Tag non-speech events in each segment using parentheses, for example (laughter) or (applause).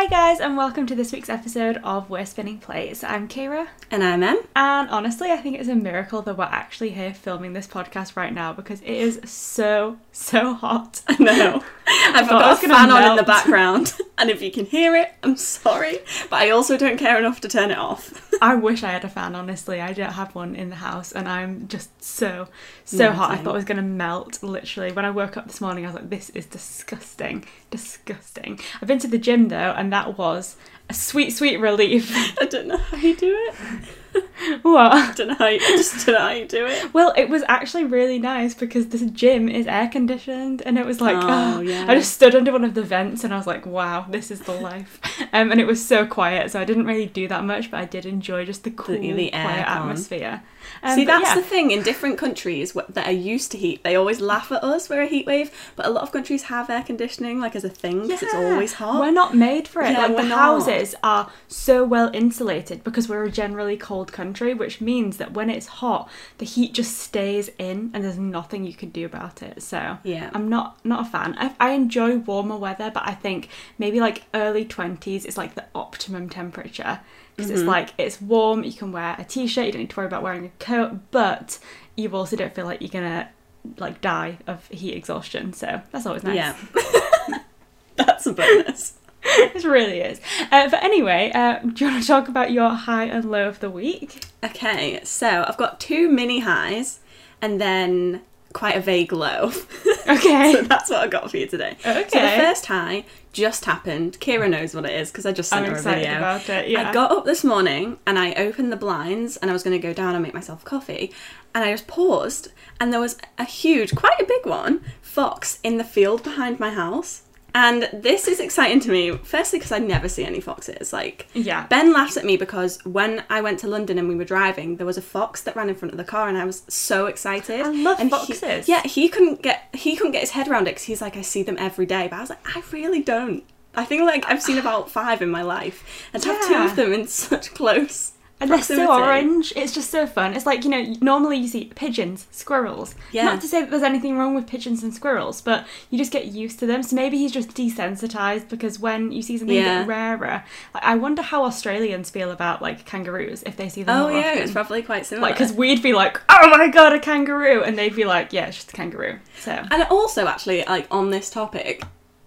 Hi, guys, and welcome to this week's episode of We're Spinning Plates. I'm Kira, And I'm Em. and honestly, I think it's a miracle that we're actually here filming this podcast right now because it is so, so hot. No. (laughs) (laughs) I've got a fan on in the (laughs) background. And if you can hear it, I'm sorry. But I also don't care enough to turn it off. (laughs) I wish I had a fan, honestly. I don't have one in the house, and I'm just so, so hot. I thought I was going to melt, literally. When I woke up this morning, I was like, this is disgusting. Disgusting. I've been to the gym, though, and that was a sweet, sweet relief. (laughs) I don't know how you do it. (laughs) what? I don't know how you, I just don't know how you do it. Well, it was actually really nice because this gym is air conditioned, and it was like, Oh, ah, yeah. I just stood under one of the vents, and I was like, wow, this is the life. (laughs) Um, and it was so quiet, so I didn't really do that much, but I did enjoy just the cool, the quiet aircon. atmosphere. Um, See, that's yeah. the thing. In different countries that are used to heat, they always laugh at us. We're a heat wave, but a lot of countries have air conditioning, like as a thing, because it's always hot. We're not made for it. Yeah, like the not. houses are so well insulated because we're a generally cold country, which means that when it's hot, the heat just stays in and there's nothing you can do about it. So Yeah. I'm not not a fan. I, I enjoy warmer weather, but I think maybe like early twenties is like the optimum temperature because Mm-hmm. it's like it's warm. You can wear a t-shirt. You don't need to worry about wearing a coat, but you also don't feel like you're gonna like die of heat exhaustion. So that's always nice. Yeah. (laughs) (laughs) that's a bonus. it really is. Uh, but anyway, uh, do you want to talk about your high and low of the week? Okay, so I've got two mini highs and then quite a vague low. (laughs) Okay. so that's what I got for you today. Okay. So the first high just happened. Kira knows what it is because I just sent I'm her a excited video. about it. Yeah. I got up this morning and I opened the blinds and I was going to go down and make myself coffee. And I just paused and there was a huge, quite a big one, fox in the field behind my house. And this is exciting to me, firstly because I never see any foxes. Like, Yeah. Ben laughs at me because when I went to London and we were driving, there was a fox that ran in front of the car, and I was so excited. I love And he- foxes. yeah, he couldn't get he couldn't get his head around it because he's like, I see them every day, but I was like, I really don't. I think like I've seen about five in my life, and to have two of them in such close. And they're so orange. It's just so fun. It's like, you know, normally you see pigeons, squirrels. Yeah. Not to say that there's anything wrong with pigeons and squirrels, but you just get used to them. So maybe he's just desensitized because when you see something a bit rarer, like, I wonder how Australians feel about like kangaroos if they see them Oh more yeah, often. it's probably quite similar. like, because we'd be like, oh my god, a kangaroo. And they'd be like, yeah, it's just a kangaroo. So. And also, actually, like on this topic,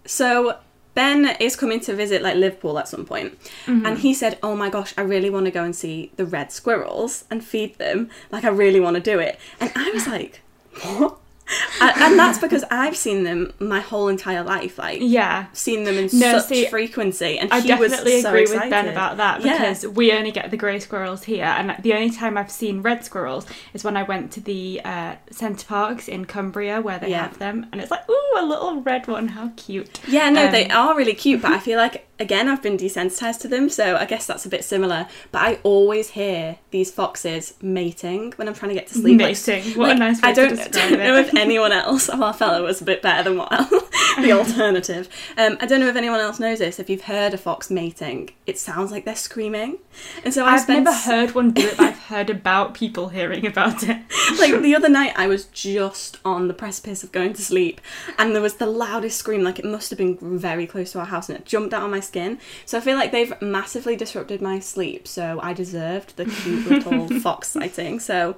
so Ben is coming to visit like Liverpool at some point, Mm-hmm. and he said, "Oh my gosh, I really want to go and see the red squirrels and feed them. Like, I really want to do it." And I was like, "What?" (laughs) and, and that's because I've seen them my whole entire life. Like, Yeah. seen them in No, such see, frequency, and I definitely so agree with. Ben about that Yeah. because we only get the grey squirrels here, and the only time I've seen red squirrels is when I went to the uh, Center Parcs in Cumbria where they Yeah. have them, and it's like, ooh, a little red one, how cute. Yeah, no, Um, they are really cute, but I (laughs) feel like again I've been desensitized to them, so I guess that's a bit similar. But I always hear these foxes mating when I'm trying to get to sleep. Like, Mating. What a nice way I to don't, describe (laughs) don't know if anyone else. (laughs) I felt was a bit better than what (laughs) the (laughs) alternative. Um, I don't know if anyone else knows this. If you've heard a fox mating, it sounds like they're screaming, and so I I've never heard one do it, but I've heard about people hearing about it. like the other night I was just on the precipice of going to sleep and there was the loudest scream like it must have been very close to our house and it jumped out on my skin so I feel like they've massively disrupted my sleep so I deserved the cute little fox sighting so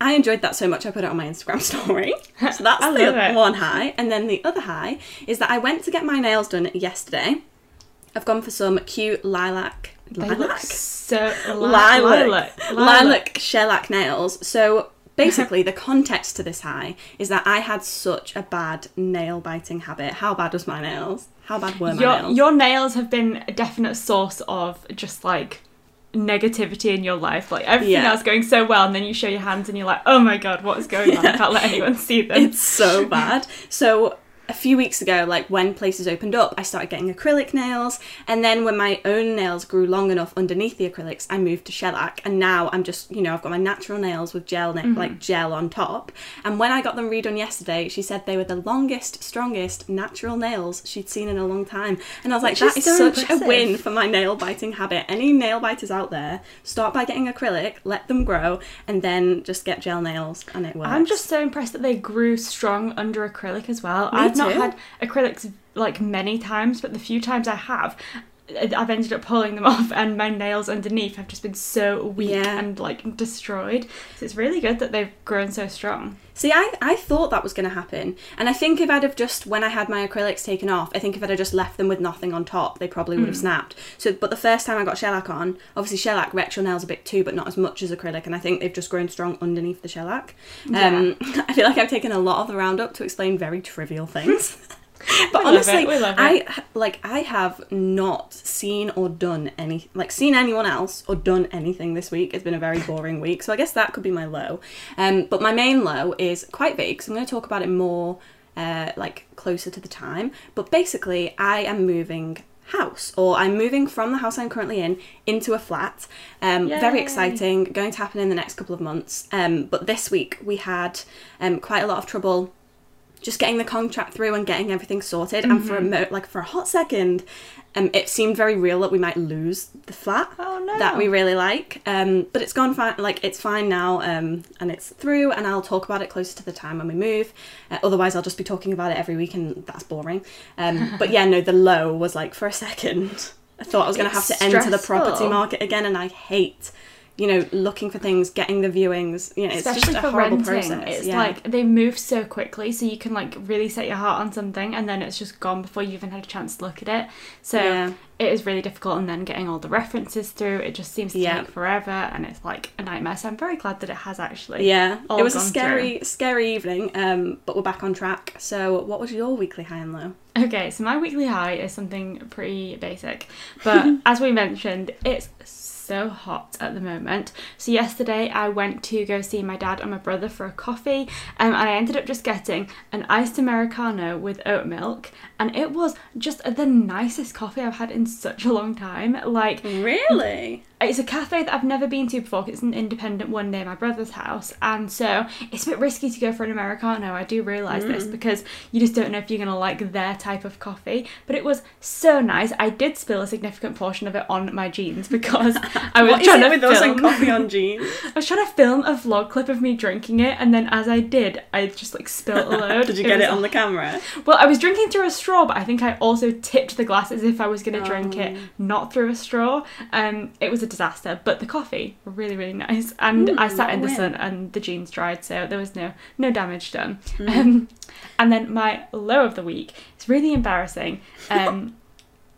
I enjoyed that so much I put it on my Instagram (laughs) story so that's the it. one high and then the other high is that I went to get my nails done yesterday I've gone for some cute lilac They look lilac so lilac, lilac, lilac, shellac nails. So basically, the context to this high is that I had such a bad nail biting habit. How bad was my nails? How bad were my Your nails? your nails have been a definite source of just like negativity in your life. Like everything Yeah. else going so well, and then you show your hands and you're like, oh my god, what is going on? I can't let anyone see them. (laughs) It's so bad. So a few weeks ago, like when places opened up, I started getting acrylic nails, and then when my own nails grew long enough underneath the acrylics, I moved to shellac, and now I'm just, you know, I've got my natural nails with gel, na- mm-hmm. like gel on top. And when I got them redone yesterday, she said they were the longest, strongest natural nails she'd seen in a long time, and I was like, Which that is is so such impressive. a win for my nail biting habit. Any nail biters out there, start by getting acrylic, let them grow, and then just get gel nails, and it works. I'm just so impressed that they grew strong under acrylic as well. Me I've not too. had acrylics like many times, but the few times I have, I've ended up pulling them (laughs) off, and my nails underneath have just been so weak Yeah. and like destroyed. So it's really good that they've grown so strong. See, I, I thought that was going to happen. And I think if I'd have just, when I had my acrylics taken off, I think if I'd have just left them with nothing on top, they probably would have snapped. So, but the first time I got shellac on, obviously shellac wrecks your nails a bit too, but not as much as acrylic. And I think they've just grown strong underneath the shellac. Um, (laughs) I feel like I've taken a lot of the roundup to explain very trivial things. (laughs) (laughs) but We honestly, it, we love I like I have not seen or done any like seen anyone else or done anything this week. It's been a very boring week, so I guess that could be my low. Um, but my main low is quite vague, so I'm going to talk about it more uh, like closer to the time. But basically, I am moving house or I'm moving from the house I'm currently in into a flat. Um, very exciting, going to happen in the next couple of months. Um, but this week we had um, quite a lot of trouble just getting the contract through and getting everything sorted. And for a Mm-hmm. mo- like for a hot second, um, it seemed very real that we might lose the flat Oh no! that we really like. Um, but it's gone fine. Like it's fine now, um, and it's through. And I'll talk about it closer to the time when we move. Uh, otherwise, I'll just be talking about it every week, and that's boring. Um, (laughs) but yeah, no, the low was like for a second. I thought I was going to have to enter the property market again, and I hate. You know, looking for things, getting the viewings. You know, it's Especially just a horrible renting, process. it's yeah. like they move so quickly, so you can like really set your heart on something, and then it's just gone before you even had a chance to look at it. So Yeah. it is really difficult, and then getting all the references through, it just seems to Yeah. take forever, and it's like a nightmare. So I'm very glad that it has actually. Yeah, it was a scary, scary evening. Um, but we're back on track. So, what was your weekly high and low? Okay, so my weekly high is something pretty basic, but (laughs) as we mentioned, it's so hot at the moment. So yesterday I went to go see my dad and my brother for a coffee, um, and I ended up just getting an iced americano with oat milk, and it was just the nicest coffee I've had in such a long time. Like Really? It's a cafe that I've never been to before It's an independent one near my brother's house, and so it's a bit risky to go for an americano. I do realise this because you just don't know if you're gonna like their type of coffee. But it was so nice. I did spill a significant portion of it on my jeans because (laughs) I was trying it to film. coffee on (laughs) jeans? I was trying to film a vlog clip of me drinking it, and then as I did, I just like spilled a (laughs) load. Did you get was it on the camera? well, I was drinking through a straw, but I think I also tipped the glass as if I was going to drink it, not through a straw. Um, it was a disaster, but the coffee really, really nice, and I sat in the sun, and the jeans dried, so there was no no damage done. Um, and then my low of the week is really embarrassing. (laughs) Um,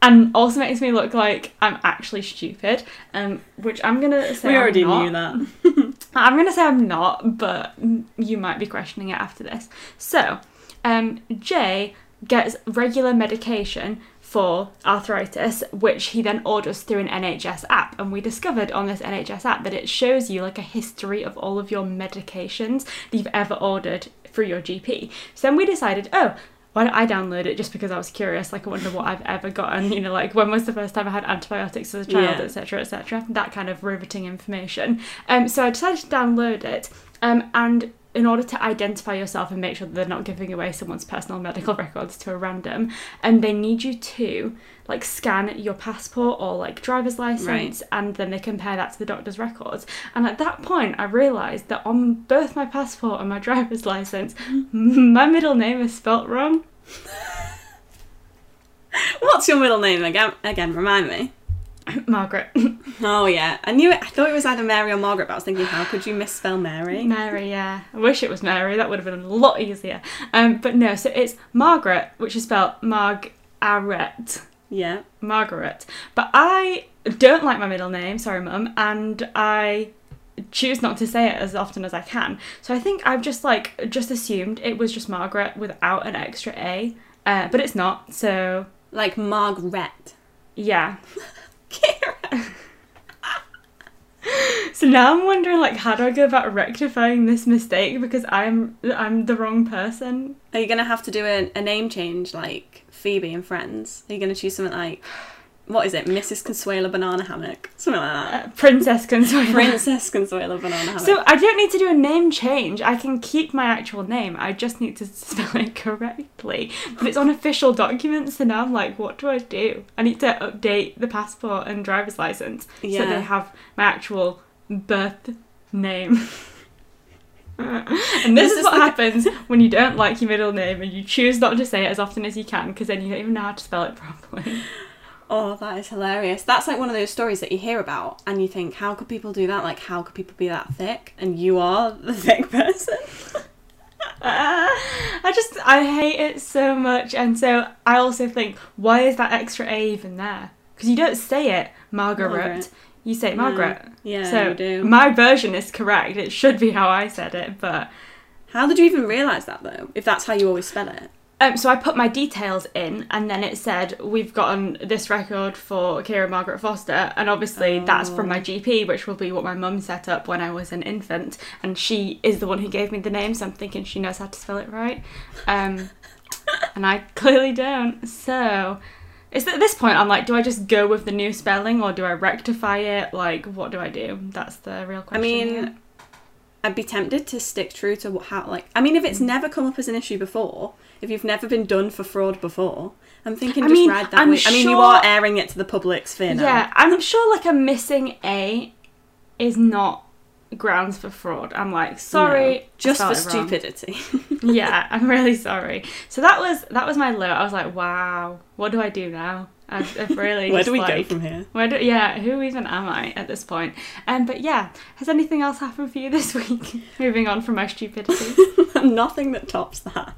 And also makes me look like I'm actually stupid, um, which I'm gonna say we already knew that. (laughs) (laughs) I'm to say I'm not, but you might be questioning it after this. So, um, Jay gets regular medication for arthritis, which he then orders through an NHS app. And we discovered on this NHS app that it shows you like a history of all of your medications that you've ever ordered through your GP. So then we decided, oh, why don't I download it just because I was curious? Like, I wonder what I've ever gotten. You know, like when was the first time I had antibiotics as a child, Yeah. etc., etc. That kind of riveting information. Um, so I decided to download it. Um, and in order to identify yourself and make sure that they're not giving away someone's personal medical records to a random, and they need you to like scan your passport or like driver's license, and then they compare that to the doctor's records. And at that point, I realised that on both my passport and my (laughs) driver's license, my middle name is spelt wrong. (laughs) What's your middle name again? Again, remind me. (coughs) Margaret. (laughs) Oh yeah, I knew it. I thought it was either Mary or Margaret, but I was thinking, how could you misspell Mary? Mary, yeah. I wish it was Mary. That would have been a lot easier. Um, but no, so it's Margaret, which is spelled Margaret. Yeah. Margaret. But I don't like my middle name, sorry, mum, and I choose not to say it as often as I can. So I think I've just like just assumed it was just Margaret without an extra A, uh, but it's not. So Like Margaret. yeah. (laughs) (laughs) So now I'm wondering like how do I go about rectifying this mistake because I'm I'm the wrong person. Are you gonna have to do a, a name change like Phoebe and Friends? Are you gonna choose something like what is it, Mrs. Consuela Banana Hammock? Something like that. Uh, Princess Consuelo. Princess Consuela Banana Hammock. So I don't need to do a name change. I can keep my actual name. I just need to (laughs) spell it correctly. But it's on official documents, so now I'm like, what do I do? I need to update the passport and driver's license so they have my actual birth name. (laughs) and this, This is is what the- happens when you don't like your middle name and you choose not to say it as often as you can because then you don't even know how to spell it properly. Oh, that is hilarious. That's like one of those stories that you hear about and you think, how could people do that? Like, how could people be that thick? And you are (laughs) the thick person. (laughs) I just I hate it so much, and so I also think, why is that extra A even there? Because you don't say it, Margaret. Margaret. You say No. Margaret. Yeah, so you do. my version is correct. It should be how I said it, but How did you even realise that though? If that's how you always spell it. Um, so I put my details in, and then it said we've gotten this record for Kira Margaret Foster, and obviously that's from my GP, which will be what my mum set up when I was an infant, and she is the one who gave me the name, so I'm thinking she knows how to spell it right, um, (laughs) and I clearly don't. So. It's at this point I'm like, do I just go with the new spelling or do I rectify it? Like, what do I do? That's the real question. I mean. I'd be tempted to stick true to what- how, like, I mean, if it's mm. never come up as an issue before, if you've never been done for fraud before, I'm thinking I just mean, ride that I'm way. I mean, you are airing it to the public sphere now. Yeah, and I'm sure like a missing A is not grounds for fraud. I'm like, sorry, No, just for spelled it wrong. stupidity. yeah, (laughs) I'm really sorry. So that was that was my low. I was like, wow, what do I do now? I've, I've really Where do we go from here? Where do, yeah, who even am I at this point? Um, but yeah, has anything else happened for you this (laughs) week? Moving on from my stupidity. (laughs) Nothing that tops that.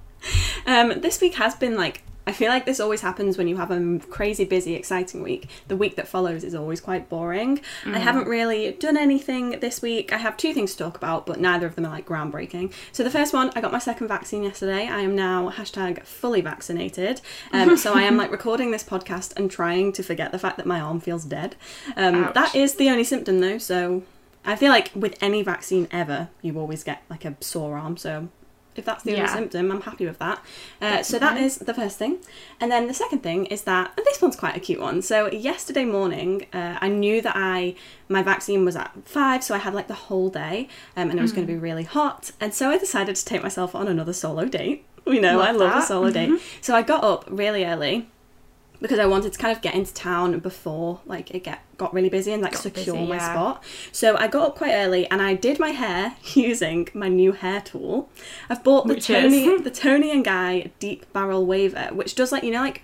Um, this week has been like I feel like this always happens when you have a crazy busy, exciting week. The week that follows is always quite boring. I haven't really done anything this week. I have two things to talk about, but neither of them are like groundbreaking. So the first one, I got my second vaccine yesterday. I am now hashtag fully vaccinated. Um, (laughs) so I am like recording this podcast and trying to forget the fact that my arm feels dead. Um, that is the only symptom though. So I feel like with any vaccine ever, you always get like a sore arm. So if that's the only Yeah. symptom, I'm happy with that. Uh, so that is the first thing. And then the second thing is that, and this one's quite a cute one. So yesterday morning, uh, I knew that I my vaccine was at five, so I had like the whole day, um, and it was going to be really hot. And so I decided to take myself on another solo date. We know I Love love a that. solo date. So I got up really early because I wanted to kind of get into town before like it get got really busy and like Got secure busy, my yeah. spot. So I got up quite early and I did my hair (laughs) using my new hair tool. I've bought the Which Tony is? (laughs) the Toni and Guy Deep Barrel Waver, which does like you know like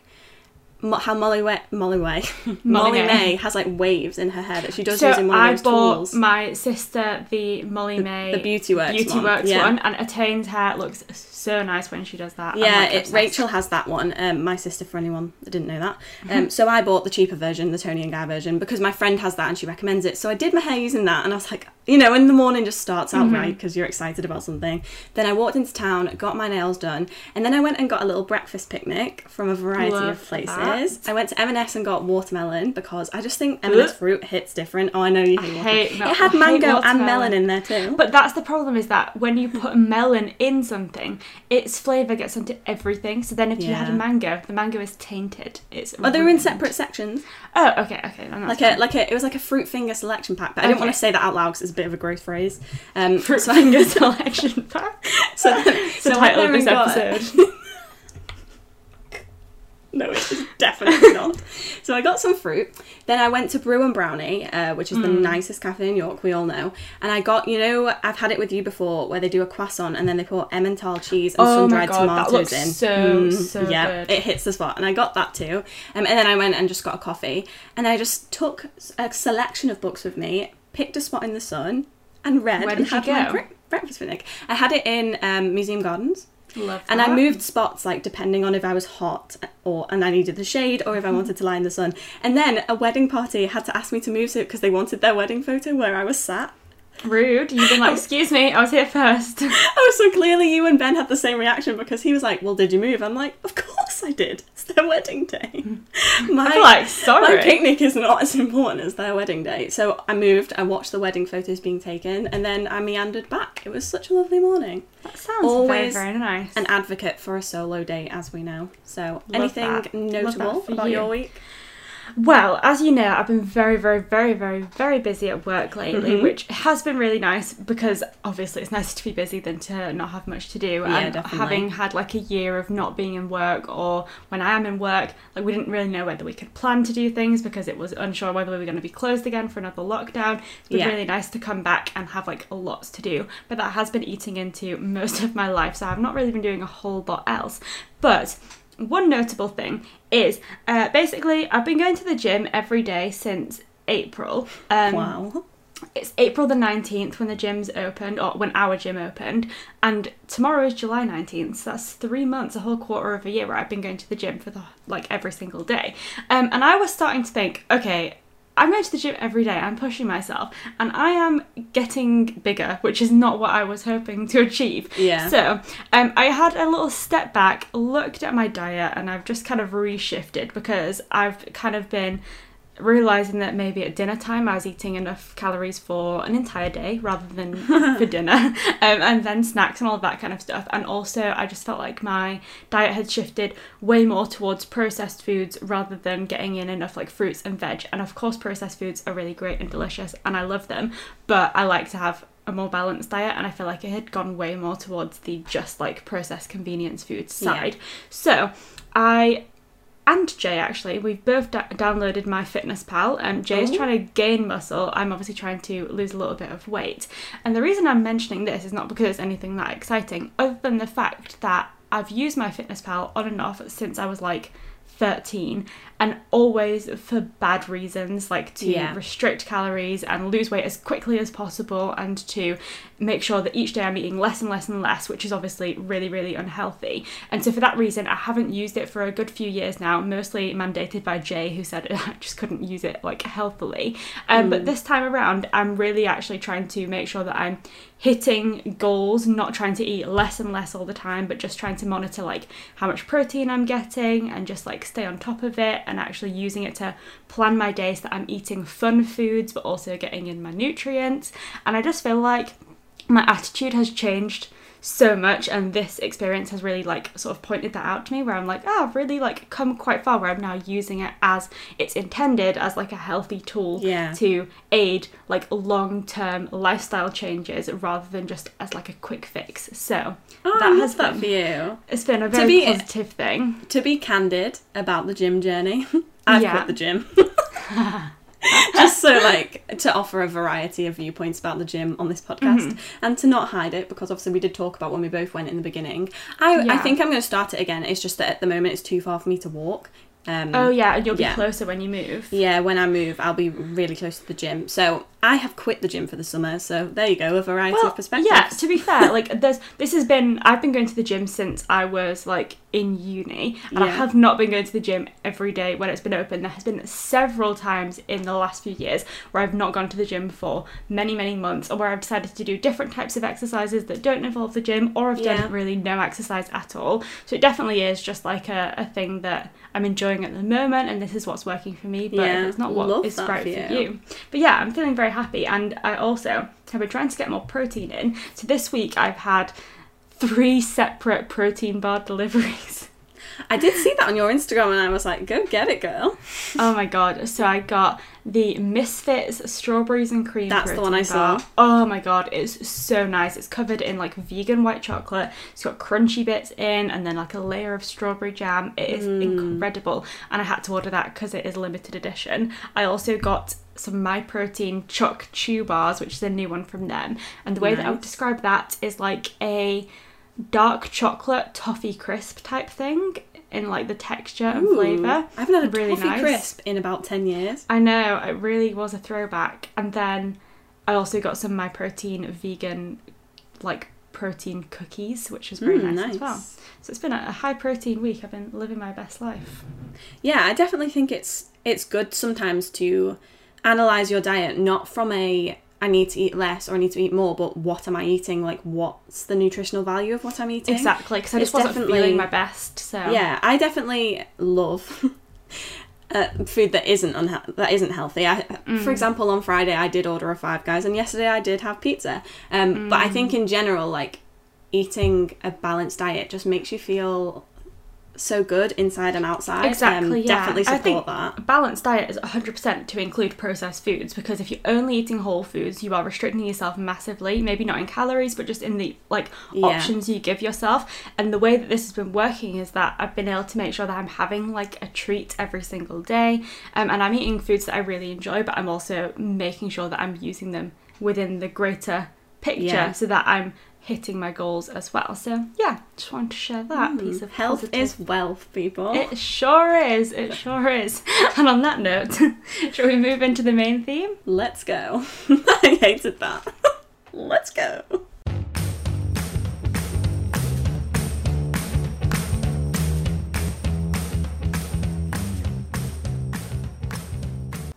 Mo- how Molly Way Molly Way (laughs) Molly-Mae. May has like waves in her hair that she does so using one of I those bought tools. my sister the Molly-Mae the Beauty Works Beauty one, Works yeah. one, and Attain's hair looks so nice when she does that. Yeah, like, it. Rachel has that one. Um, my sister, for anyone that didn't know that. Mm-hmm. Um, so I bought the cheaper version, the Toni and Guy version, because my friend has that and she recommends it. So I did my hair using that, and I was like, you know, in the morning just starts out Mm-hmm. right because you're excited about something. Then I walked into town, got my nails done, and then I went and got a little breakfast picnic from a variety Love of places. that. I went to M&S and got watermelon because I just think M&S Ugh. fruit hits different. Oh, I know you I hate, hate mel- It had I hate mango and melon in there too. But that's the problem is that when you put melon in something, its flavour gets onto everything. So then if you had a Yeah. mango, the mango is tainted. It's Oh, they were in ruined. separate sections. Oh, okay, okay. Then that's like a like a it was like a fruit finger selection pack, but I didn't want Okay. to say that out loud because it's a bit of a gross phrase. Um, fruit so, finger (laughs) selection pack. so, (laughs) the so I title of this episode. (laughs) (laughs) No, it is definitely not. (laughs) So I got some fruit. Then I went to Brew and Brownie, uh, which is the Hmm. nicest cafe in York, we all know. And I got, you know, I've had it with you before, where they do a croissant and then they pour Emmental cheese and Oh God, that tomatoes looks in. so, so yeah, good. it hits the spot. And I got that too. Um, and then I went and just got a coffee. And I just took a selection of books with me, picked a spot in the sun, and read Where and did you had my go? bre- breakfast picnic. I had it in um, Museum Gardens. Love And I moved spots like depending on if I was hot or and I needed the shade or if I mm-hmm. wanted to lie in the sun. And then a wedding party had to ask me to move so because they wanted their wedding photo where I was sat. Rude. You've been like, (laughs) excuse me, I was here first. (laughs) Oh, so clearly you and Ben had the same reaction because he was like, "Well, did you move?" I'm like, "Of course I did. It's their wedding day." (laughs) My, I'm like, sorry. my picnic is not as important as their wedding day. So I moved. I watched the wedding photos being taken, and then I meandered back. It was such a lovely morning. That sounds Always very, very nice. An advocate for a solo date, as we know. So, Love anything that. Notable for about your week? Well, as you know, I've been very, very, very, very, very busy at work lately, Mhm. which has been really nice because obviously it's nicer to be busy than to not have much to do. Yeah, and definitely. having had like a year of not being in work or when I am in work, like we didn't really know whether we could plan to do things because it was unsure whether we were going to be closed again for another lockdown. It's been Yeah. really nice to come back and have like lots to do, but that has been eating into most of my life, so I've not really been doing a whole lot else. But one notable thing is uh, basically I've been going to the gym every day since April. Um, wow. It's April the 19th when the gym's opened, or when our gym opened, and tomorrow is July 19th, so that's three months, a whole quarter of a year where I've been going to the gym for the, like every single day. Um, and I was starting to think, okay, I'm going to the gym every day, I'm pushing myself, and I am getting bigger, which is not what I was hoping to achieve. Yeah. So um, I had a little step back, looked at my diet, and I've just kind of reshifted because I've kind of been realizing that maybe at dinner time I was eating enough calories for an entire day rather than (laughs) for dinner, um, and then snacks and all that kind of stuff. And also, I just felt like my diet had shifted way more towards processed foods rather than getting in enough like fruits and veg. And of course, processed foods are really great and delicious, and I love them, but I like to have a more balanced diet and I feel like it had gone way more towards the just like processed convenience foods Yeah. side. So I and Jay actually, we've both da- downloaded my Fitness Pal. Um, Jay is Ooh. trying to gain muscle. I'm obviously trying to lose a little bit of weight. And the reason I'm mentioning this is not because it's anything that exciting, other than the fact that I've used my Fitness Pal on and off since I was like 13 and always for bad reasons like to Yeah. restrict calories and lose weight as quickly as possible and to make sure that each day I'm eating less and less and less which is obviously really really unhealthy. And so for that reason I haven't used it for a good few years now mostly mandated by Jay who said (laughs) I just couldn't use it like healthily. Um, but this time around I'm really actually trying to make sure that I'm hitting goals not trying to eat less and less all the time but just trying to monitor like how much protein I'm getting and just like stay on top of it and actually using it to plan my days that I'm eating fun foods but also getting in my nutrients. And I just feel like my attitude has changed so much and this experience has really like sort of pointed that out to me where I'm like oh I've really like come quite far where I'm now using it as it's intended as like a healthy tool Yeah. to aid like long-term lifestyle changes rather than just as like a quick fix so Oh, that has love that for you. it's been a To very be- positive thing To be candid about the gym journey, (laughs) I've Yeah. quit the gym. (laughs) (laughs) (laughs) Just so, like, to offer a variety of viewpoints about the gym on this podcast Mm-hmm. and to not hide it because obviously we did talk about when we both went in the beginning. I, I think I'm going to start it again. It's just that at the moment it's too far for me to walk. Um, oh yeah and you'll be yeah. closer when you move Yeah, when I move, I'll be really close to the gym. So I have quit the gym for the summer. So there you go, a variety of perspectives. Yeah, to be fair, like there's this has been I've been going to the gym since I was like in uni and I have not been going to the gym every day when it's been open. There has been several times in the last few years where I've not gone to the gym for many, many months or where I've decided to do different types of exercises that don't involve the gym or I've Yeah. done really no exercise at all. So it definitely is just like a, a thing that I'm enjoying at the moment and this is what's working for me, but Yeah, it's not what love is right for for you. you. But yeah, I'm feeling very happy, and I also have been trying to get more protein in. So this week I've had three separate protein bar deliveries. (laughs) I did see that on your Instagram and I was like, go get it, girl. Oh my god! So I got the Misfits strawberries and cream. That's the one I bar. saw. Oh my god, it's so nice. It's covered in like vegan white chocolate. It's got crunchy bits in, and then like a layer of strawberry jam. It is Mm. incredible, and I had to order that because it is limited edition. I also got some My Protein Chuck Chew bars, which is a new one from them. And the way that I would describe that is like a dark chocolate toffee crisp type thing in like the texture and Ooh, flavour. I haven't had a Really toffee nice. crisp in about 10 years. I know, it really was a throwback. And then I also got some My Protein vegan, like protein cookies, which was very Mm, nice, as well. So it's been a high protein week. I've been living my best life. Yeah, I definitely think it's it's good sometimes to analyze your diet not from a I need to eat less or I need to eat more, but what am I eating? Like, what's the nutritional value of what I'm eating? Exactly, because I It's just wasn't definitely- feeling my best. So Yeah, I definitely love (laughs) uh, food that isn't unha- that isn't healthy. I, Mm. For example, on Friday I did order a Five Guys, and yesterday I did have pizza. Um, But I think Mm. in general, like eating a balanced diet just makes you feel so good inside and outside. Exactly, Um, yeah. Definitely I support think that. A balanced diet is 100% to include processed foods because if you're only eating whole foods, you are restricting yourself massively. Maybe not in calories, but just in the like Yeah. options you give yourself. And the way that this has been working is that I've been able to make sure that I'm having like a treat every single day, um, and I'm eating foods that I really enjoy, but I'm also making sure that I'm using them within the greater picture Yeah. so that I'm hitting my goals as well. So yeah, just wanted to share that piece of Mm, Health positive- is wealth, people. It sure is. It (laughs) sure is. And on that note, (laughs) shall we move into the main theme? Let's go. (laughs) I hated that. Let's go.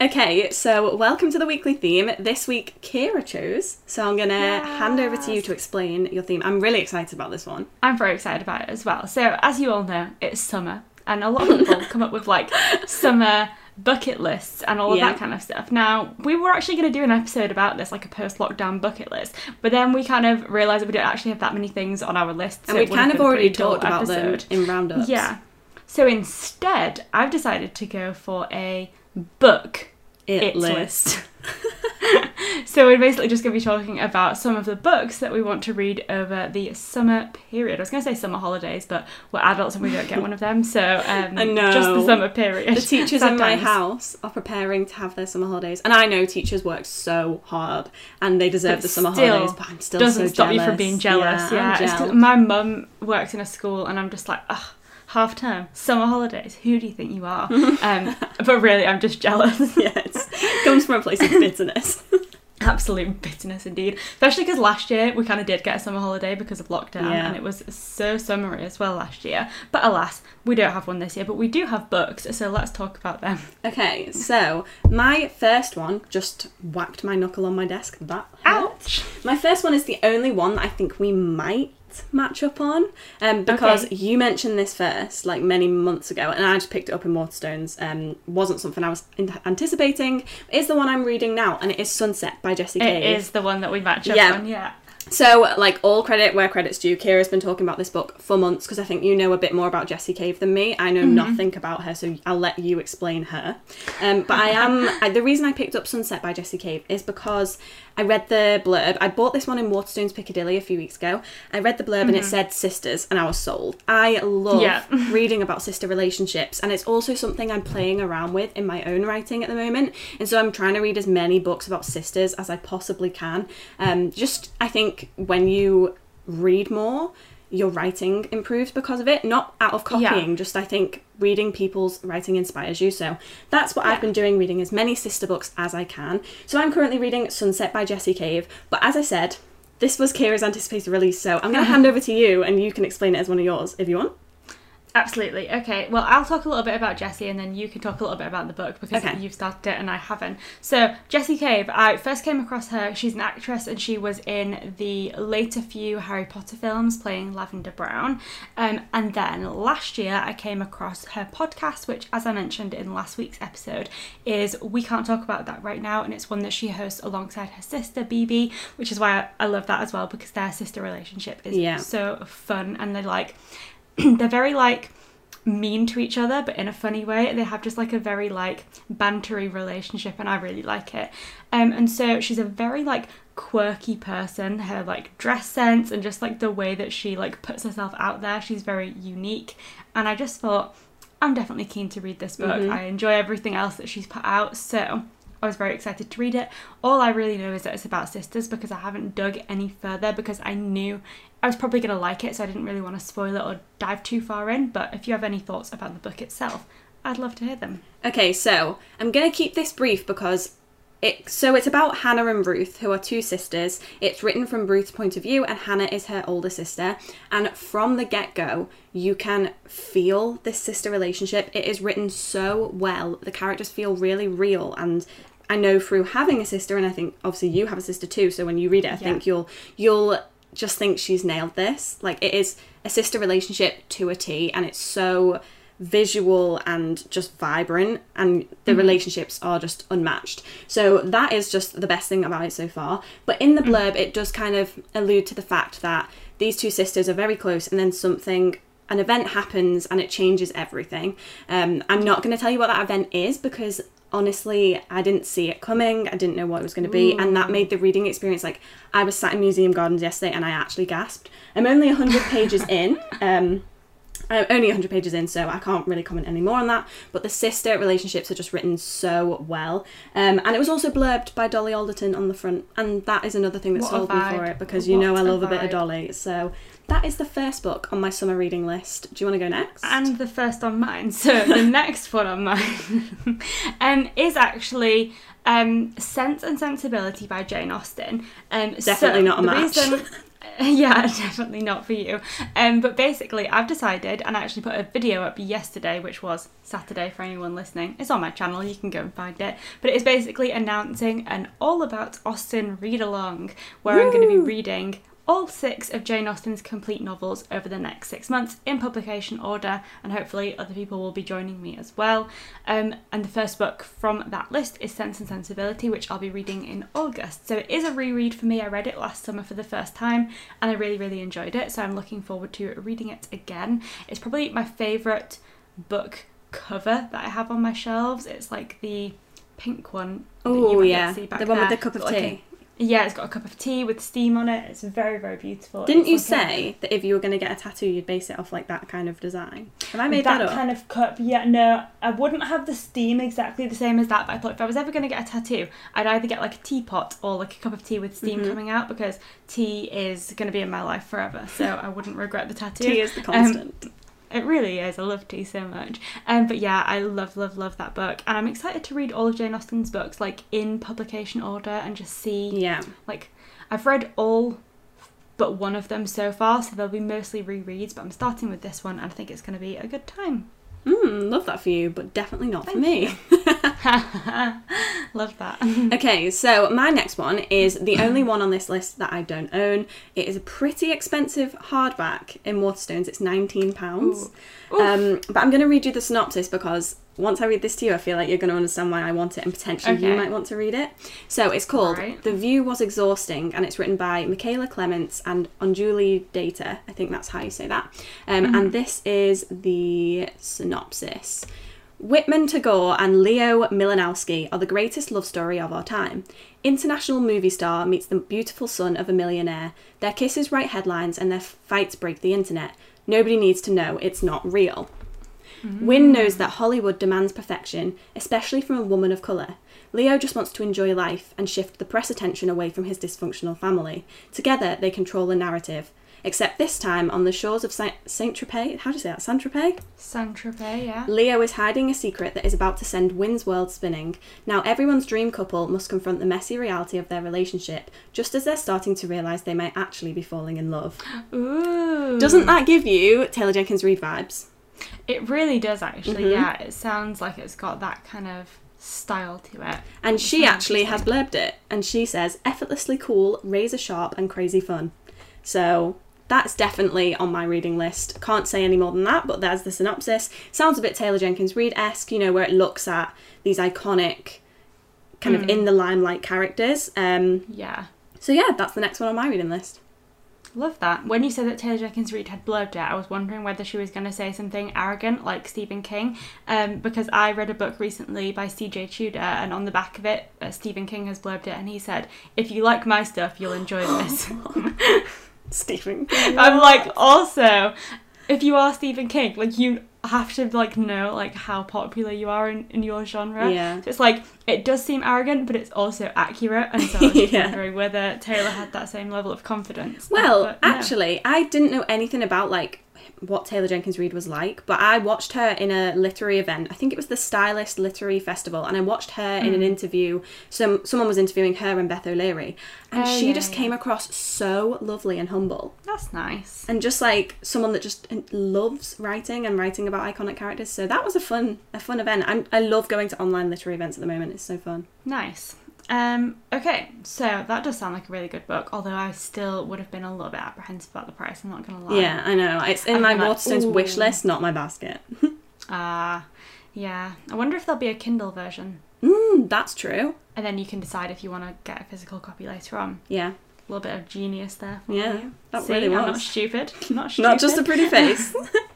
Okay, so welcome to the weekly theme. This week, Kira chose, so I'm gonna hand over to you to explain your theme. I'm really excited about this one. I'm very excited about it as well. So, as you all know, it's summer, and a lot of people come up with like (laughs) summer bucket lists and all of Yeah. that kind of stuff. Now, we were actually going to do an episode about this, like a post lockdown bucket list, but then we kind of realised that we don't actually have that many things on our list. And so it we'd kind of already talked about them in roundups. Yeah. So instead, I've decided to go for a book It, it list. list. (laughs) so we're basically just going to be talking about some of the books that we want to read over the summer period. I was going to say summer holidays, but we're adults and we don't get one of them, so (laughs) um, just the summer period. The teachers in my house are preparing to have their summer holidays, and I know teachers work so hard and they deserve But the summer holidays. But I'm still doesn't so stop you from being jealous. Yeah, I'm It's 'cause jealous. my mum works in a school, and I'm just like, ugh. Half term, summer holidays. Who do you think you are? (laughs) um, but really, I'm just jealous. (laughs) yeah, it comes from a place of bitterness. (laughs) Absolute bitterness indeed. Especially because last year we kind of did get a summer holiday because of lockdown Yeah. and it was so summery as well last year. But alas, we don't have one this year, but we do have books, so let's talk about them. okay, so my first one just whacked my knuckle on my desk. That hurt. Ouch! My first one is the only one that I think we might match up on um, because Okay. you mentioned this first like many months ago and I just picked it up in Waterstones um, wasn't something I was in- anticipating is the one I'm reading now and it is Sunset by Jessie It Cave is the one that we match up Yeah. on, yeah. so like all credit where credit's due Kira's been talking about this book for months because I think you know a bit more about Jessie Cave than me I know Mm-hmm. nothing about her so I'll let you explain her um, but I am (laughs) I, the reason I picked up Sunset by Jessie Cave is because I read the blurb. I bought this one in Waterstones Piccadilly a few weeks ago. I read the blurb and it said sisters, and I was sold. I love Mm-hmm. Yeah. (laughs) reading about sister relationships, and it's also something I'm playing around with in my own writing at the moment. And so I'm trying to read as many books about sisters as I possibly can. Um, just I think when you read more, your writing improves because of it. Not out of Yeah. copying, just I think reading people's writing inspires you. So that's what I've been doing, reading as many sister books as I can. So I'm currently reading Sunset by Jessie Cave. But as I said, this was Kira's anticipated release, so I'm going to mm-hmm. hand over to you and you can explain it as one of yours if you want. Absolutely. Okay. Well, I'll talk a little bit about Jessie, and then you can talk a little bit about the book because Okay. you've started it and I haven't. So, Jessie Cave, I first came across her. She's an actress, and she was in the later few Harry Potter films, playing Lavender Brown. Um, and then last year, I came across her podcast, which, as I mentioned in last week's episode, is we can't talk about that right now, and it's one that she hosts alongside her sister Bebe, which is why I, love that as well because their sister relationship is Yeah. so fun, and they're like (clears throat) they're very like mean to each other but in a funny way. They have just like a very like bantery relationship and i really like it. Um and so she's a very like quirky person. Her like dress sense and just like the way that she like puts herself out there she's very unique. And i just thought i'm definitely keen to read this book. Mhm. i enjoy everything else that she's put out. So I was very excited to read it. All I really know is that it's about sisters because I haven't dug any further because I knew I was probably going to like it, so I didn't really want to spoil it or dive too far in. But if you have any thoughts about the book itself, I'd love to hear them. Okay, so I'm going to keep this brief because it so it's about Hannah and Ruth, who are two sisters. It's written from Ruth's point of view, and Hannah is her older sister. And from the get go, you can feel this sister relationship. It is written so well. The characters feel really real, and I know through having a sister, and I think obviously you have a sister too. So when you read it, I think you'll you'll just think she's nailed this. Like it is a sister relationship to a T, and it's so visual and just vibrant and the relationships are just unmatched. So that is just the best thing about it so far. But in the blurb it does kind of allude to the fact that these two sisters are very close and then something an event happens and it changes everything. Um, i'm not going to tell you what that event is because honestly i didn't see it coming i didn't know what it was going to be and that made the reading experience like i was sat in museum gardens yesterday and i actually gasped. I'm only 100 pages in (laughs) um, I'm only 100 pages in, so I can't really comment any more on that. But the sister relationships are just written so well. Um, and it was also blurbed by Dolly Alderton on the front. And that is another thing that What sold me for it because you know I love a bit of. Dolly. So that is the first book on my summer reading list. Do you want to go next? And the first on mine. So the (laughs) next one on mine (laughs) um, is actually um, Sense and Sensibility by Jane Austen. Um, Definitely so not a match. reason- (laughs) (laughs) yeah, (laughs) definitely not for you. Um, but basically, I've decided, and I actually put a video up yesterday, which was Saturday for anyone listening. It's on my channel, you can go and find it. But it's basically announcing an all about Austen read along, where I'm going to be reading all six of Jane Austen's complete novels over the next six months in publication order, and hopefully other people will be joining me as well. Um, and the first book from that list is Sense and Sensibility, which I'll be reading in August. So it is a reread for me. I read it last summer for the first time, and I really, really enjoyed it. So I'm looking forward to reading it again. It's probably my favourite book cover that I have on my shelves. It's like the pink one. Oh, yeah. The one with the cup of Got like tea. Yeah, it's got a cup of tea with steam on it. It's very, very beautiful. Didn't It's you like a- say that if you were going to get a tattoo, you'd base it off like that kind of design? Have I made that, up? kind of cup? Yeah, no, I wouldn't have the steam exactly the same as that. But I thought if I was ever going to get a tattoo, I'd either get like a teapot or like a cup of tea with steam Mhm. coming out because tea is going to be in my life forever. So I wouldn't regret the tattoo. Tea is the constant. It really is. I love tea so much. Um, but yeah, I love, love, love that book, and I'm excited to read all of Jane Austen's books like in publication order and just see yeah. like I've read all but one of them so far, so they'll be mostly rereads. But I'm starting with this one, and I think it's going to be a good time. Mm, love that for you, but definitely not for me. (laughs) Love that. Okay, so my next one is the only one on this list that I don't own. It is a pretty expensive hardback in Waterstones. It's nineteen pounds. Um, but I'm going to read you the synopsis because once I read this to you, I feel like you're going to understand why I want it and potentially you might want to read it. So it's called Right. "The View Was Exhausting" and it's written by Mikaela Clements and Onjuli Datta. I think that's how you say that. Um, And this is the synopsis. Whitman Tagore and Leo Milanowski are the greatest love story of our time. International movie star meets the beautiful son of a millionaire. Their kisses write headlines and their fights break the internet. Nobody needs to know it's not real. Win knows that Hollywood demands perfection, especially from a woman of colour. Leo just wants to enjoy life and shift the press attention away from his dysfunctional family. Together, they control the narrative. Except this time, on the shores of Saint Tropez, how do you say that? Saint Tropez? Saint Tropez, yeah. Leo is hiding a secret that is about to send Win's world spinning. Now, everyone's dream couple must confront the messy reality of their relationship, just as they're starting to realise they might actually be falling in love. (gasps) Ooh. Doesn't that give you Taylor Jenkins Reid vibes? It really does actually. Mhm. Yeah, it sounds like it's got that kind of style to it. And she actually has blurbed it, and she says effortlessly cool, razor sharp, and crazy fun. So that's definitely on my reading list. Can't say any more than that, but there's the synopsis. Sounds a bit Taylor Jenkins Reid esque, you know, where it looks at these iconic, kind of Mm. in the limelight characters. Um, Yeah. so yeah, that's the next one on my reading list. Love that. When you said that Taylor Jenkins Reid had blurbed it, I was wondering whether she was going to say something arrogant like Stephen King, um, because I read a book recently by C.J. Tudor, and on the back of it, uh, Stephen King has blurbed it, and he said, "If you like my stuff, you'll enjoy this." (laughs) Stephen. I'm like, also, if you are Stephen King, like you have to like know like how popular you are in, in your genre. Yeah. So it's like it does seem arrogant, but it's also accurate, and so (laughs) I was just Yeah. wondering whether Taylor had that same level of confidence. Well, But actually, I didn't know anything about like what Taylor Jenkins Reid was like, but I watched her in a literary event. I think it was the Stylist Literary Festival, and I watched her in an Mm. interview. Some someone was interviewing her and Beth O'Leary, and Oh, she yeah, just yeah. came across so lovely and humble, that's nice. and just like someone that just loves writing and writing about iconic characters. So that was a fun a fun event. i I love going to online literary events at the moment. It's so fun. Nice. Um, okay, so that does sound like a really good book, although I still would have been a little bit apprehensive about the price, I'm not gonna lie. Yeah, I know. It's in I'd my be like, Waterstones wish list, not my basket. (laughs) Ah, yeah. I wonder if there'll be a Kindle version. Mm, that's true. And then you can decide if you want to get a physical copy later on. Yeah. A little bit of genius there. For Yeah, you. that See, really I'm not was. stupid. (laughs) Not stupid. Not just a pretty face. (laughs)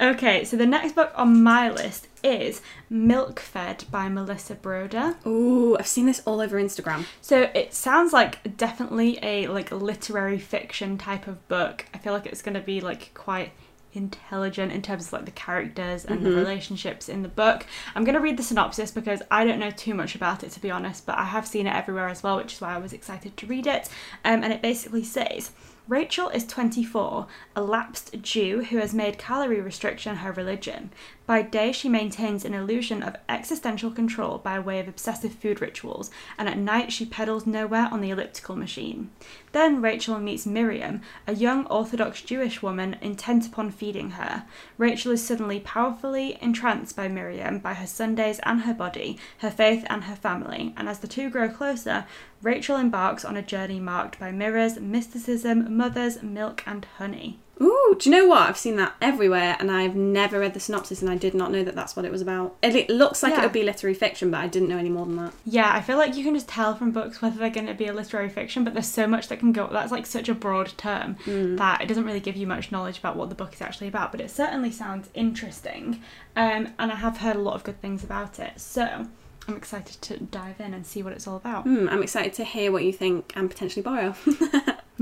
Okay, so the next book on my list is Milk Fed by Melissa Broder. Ooh, I've seen this all over Instagram. So it sounds like definitely a like literary fiction type of book. I feel like it's going to be like quite intelligent in terms of like the characters and the relationships in the book. I'm going to read the synopsis because I don't know too much about it to be honest, but I have seen it everywhere as well, which is why I was excited to read it. Um, and it basically says Rachel is 24, a lapsed Jew who has made calorie restriction her religion. By day, she maintains an illusion of existential control by way of obsessive food rituals, and at night, she pedals nowhere on the elliptical machine. Then Rachel meets Miriam, a young Orthodox Jewish woman intent upon feeding her. Rachel is suddenly powerfully entranced by Miriam, by her sundaes and her body, her faith and her family, and as the two grow closer, Rachel embarks on a journey marked by mirrors, mysticism, mothers, milk, and honey. Ooh, do you know what? I've seen that everywhere, and I've never read the synopsis, and I did not know that that's what it was about. It, looks like it would be literary fiction, but I didn't know any more than that. Yeah, I feel like you can just tell from books whether they're going to be a literary fiction, but there's so much that can go. That's like such a broad term that it doesn't really give you much knowledge about what the book is actually about, but it certainly sounds interesting. Um, and I have heard a lot of good things about it, so I'm excited to dive in and see what it's all about. Hmm, I'm excited to hear what you think and potentially borrow. (laughs)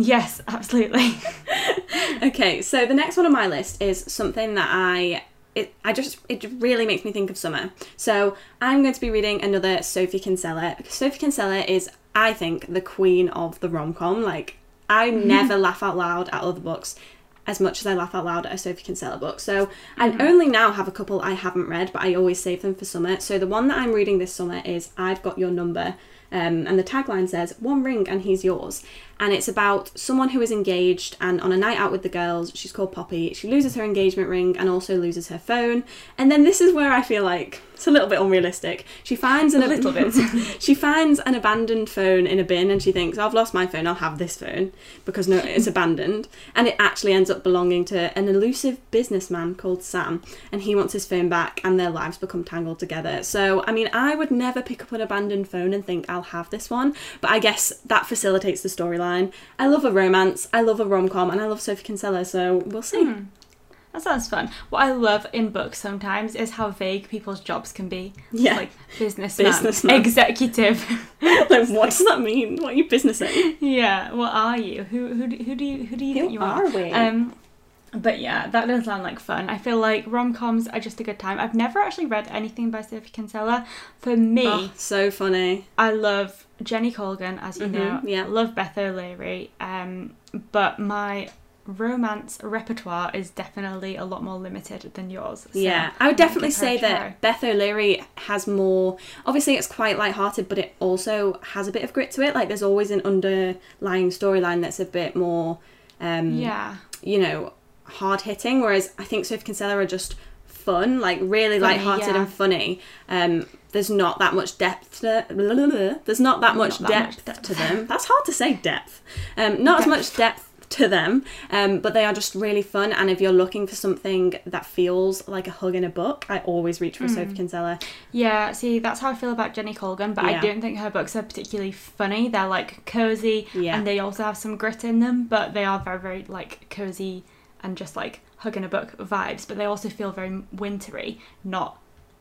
Yes, absolutely. (laughs) okay, so the next one on my list is something that I it I just it really makes me think of summer. So I'm going to be reading another Sophie Kinsella. Sophie Kinsella is, I think, the queen of the rom com. Like I never laugh out loud at other books as much as I laugh out loud at a Sophie Kinsella book. So I only now have a couple I haven't read, but I always save them for summer. So the one that I'm reading this summer is I've Got Your Number. Um, and the tagline says, One ring and he's yours. And it's about someone who is engaged and on a night out with the girls, she's called Poppy, she loses her engagement ring and also loses her phone. And then this is where I feel like it's a little bit unrealistic. She finds an A little bit. (laughs) she finds an abandoned phone in a bin and she thinks, I've lost my phone, I'll have this phone because no, it's (laughs) abandoned. And it actually ends up belonging to an elusive businessman called Sam and he wants his phone back and their lives become tangled together. So, I mean, I would never pick up an abandoned phone and think I'll have this one, but I guess that facilitates the storyline. I love a romance, I love a rom com, and I love Sophie Kinsella, so we'll see. Hmm. That sounds fun. What I love in books sometimes is how vague people's jobs can be. Yeah. Like businessman, Businessman. executive. (laughs) like, what does that mean? What are you business in? yeah. What are you? Who who do, who do you who do you Who think you are? are we? Um, but yeah, that does sound like fun. I feel like rom coms are just a good time. I've never actually read anything by Sophie Kinsella. For me, Oh, so funny. I love Jenny Colgan, as you Mhm, know. yeah. Love Beth O'Leary. Um, but my romance repertoire is definitely a lot more limited than yours. so yeah, I would definitely give her a say that Beth O'Leary has more. Obviously, it's quite light-hearted, but it also has a bit of grit to it. Like, there's always an underlying storyline that's a bit more, um, Yeah. you know, hard-hitting. Whereas I think Sophie Kinsella are just fun, like really Funny, light-hearted yeah. and funny. Um, there's not that much depth to. (laughs) There's not that much, Not that much depth, depth. to them. That's hard to say. Depth. Um, not as much depth to them, um, but they are just really fun. And if you're looking for something that feels like a hug in a book, I always reach for Hmm. Sophie Kinsella. Yeah, see, that's how I feel about Jenny Colgan, but I don't think her books are particularly funny. They're like cozy Yeah. and they also have some grit in them, but they are very, very like cozy and just like hugging a book vibes, but they also feel very wintry, not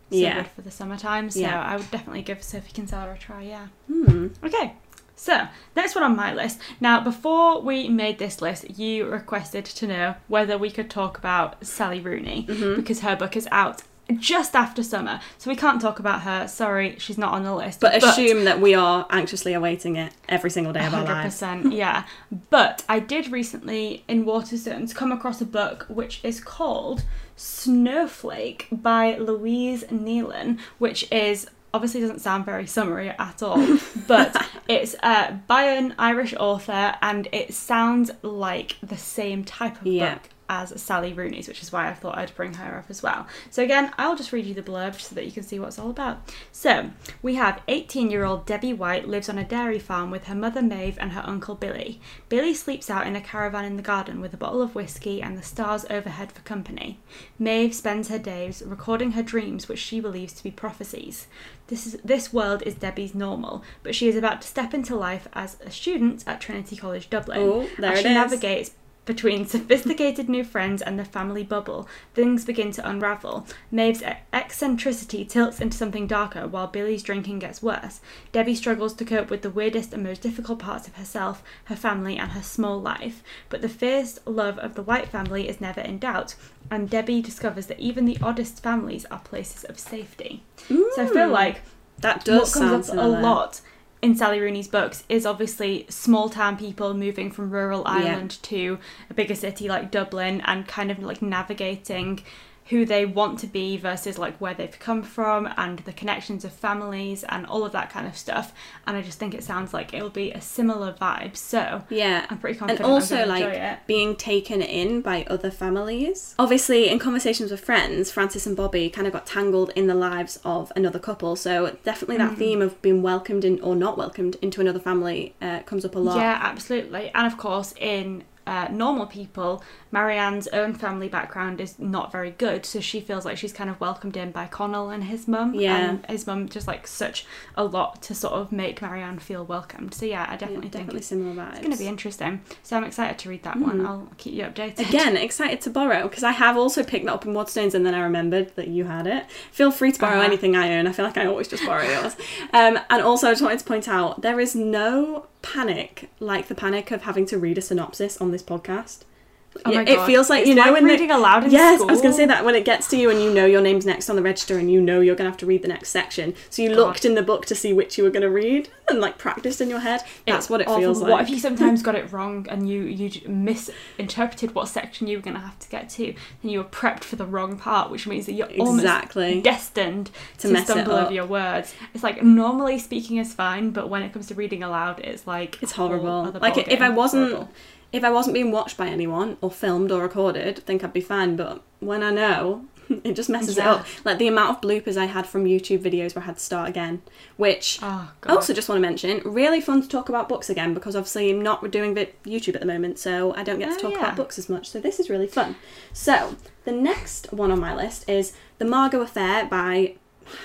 so Yeah. good for the summertime. So Yeah. I would definitely give Sophie Kinsella a try, yeah. Hmm. Okay. So, next one on my list. Now, before we made this list, you requested to know whether we could talk about Sally Rooney Mm-hmm. because her book is out just after summer. So we can't talk about her. Sorry, she's not on the list. But assume that we are anxiously awaiting it every single day of our lives. 100%, yeah. But I did recently in Waterstones come across a book which is called Snowflake by Louise Nealon, which is obviously doesn't sound very summery at all, (laughs) but it's uh, by an Irish author and it sounds like the same type of Yeah. book as Sally Rooney's, which is why I thought I'd bring her up as well. So again, I'll just read you the blurb so that you can see what it's all about. So we have 18-year-old Debbie White lives on a dairy farm with her mother Maeve and her uncle Billy. Billy sleeps out in a caravan in the garden with a bottle of whiskey and the stars overhead for company. Maeve spends her days recording her dreams, which she believes to be prophecies. This is this world is Debbie's normal, but she is about to step into life as a student at Trinity College Dublin. Oh, there as it she is. navigates Between sophisticated new friends and the family bubble, things begin to unravel. Maeve's eccentricity tilts into something darker while Billy's drinking gets worse. Debbie struggles to cope with the weirdest and most difficult parts of herself, her family, and her small life. But the fierce love of the White family is never in doubt, and Debbie discovers that even the oddest families are places of safety. So I feel like That what does comes up a lot in Sally Rooney's books is obviously small town people moving from rural Ireland to a bigger city like Dublin and kind of like navigating who they want to be versus like where they've come from and the connections of families and all of that kind of stuff. And I just think it sounds like it'll be a similar vibe. So Yeah. I'm pretty confident. and also like being taken in by other families. Obviously, in conversations with friends, Frances and Bobby kind of got tangled in the lives of another couple. So definitely that theme of being welcomed in or not welcomed into another family uh, comes up a lot. Yeah, absolutely. And of course, in uh, normal people, Marianne's own family background is not very good, so she feels like she's kind of welcomed in by Connell and his mum. Yeah. And his mum just like such a lot to sort of make Marianne feel welcomed. So yeah, I Yeah, definitely think definitely it's, similar vibes. it's going to be interesting. So I'm excited to read that one. I'll keep you updated. Again, excited to borrow because I have also picked that up in Waterstones and then I remembered that you had it. Feel free to borrow Uh-huh. anything I own. I feel like I always just borrow yours. Um, and also, I just wanted to point out there is no panic like the panic of having to read a synopsis on this podcast. Oh it God. feels like It's you know like when the- reading aloud in yes, I was going to say that when it gets to you and you know your name's next on the register and you know you're going to have to read the next section, so you God. looked in the book to see which you were going to read and like practiced in your head. That's It's what it awful. feels like. What if you sometimes got it wrong and you you misinterpreted what section you were going to have to get to, and you were prepped for the wrong part, which means that you're Exactly. almost destined To to, mess stumble over your words. It's like normally speaking is fine, but when it comes to reading aloud, it's like It's horrible. Like if. I wasn't Horrible. If I wasn't being watched by anyone or filmed or recorded, I think I'd be fine. But when I know, (laughs) it just messes Yeah. it up. Like the amount of bloopers I had from YouTube videos where I had to start again, which Oh I also just want to mention, really fun to talk about books again because obviously I'm not doing YouTube at the moment, so I don't get to Oh, talk yeah. about books as much. So this is really fun. So the next one on my list is The Margot Affair by,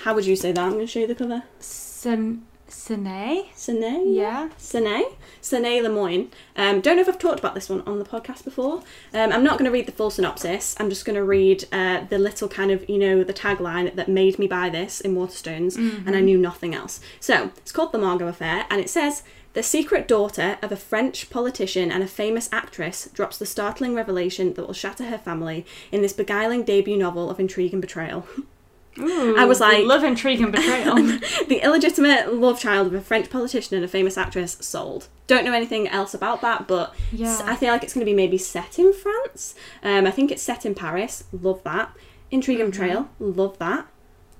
how would you say that? I'm going to show you the cover. Sin- Sine? Sine? Yeah. Sine? Sine Lemoine. Um, don't know if I've talked about this one on the podcast before. Um, I'm not going to read the full synopsis. I'm just going to read uh, the little kind of, you know, the tagline that made me buy this in Waterstones, and I knew nothing else. So, it's called The Margot Affair, and it says The secret daughter of a French politician and a famous actress drops the startling revelation that will shatter her family in this beguiling debut novel of intrigue and betrayal. (laughs) Ooh, I was like- love intrigue and betrayal. (laughs) the illegitimate love child of a French politician and a famous actress sold. Don't know anything else about that, but Yeah. I feel like it's going to be maybe set in France. Um, I think it's set in Paris. Love that. Intrigue and betrayal. Love that.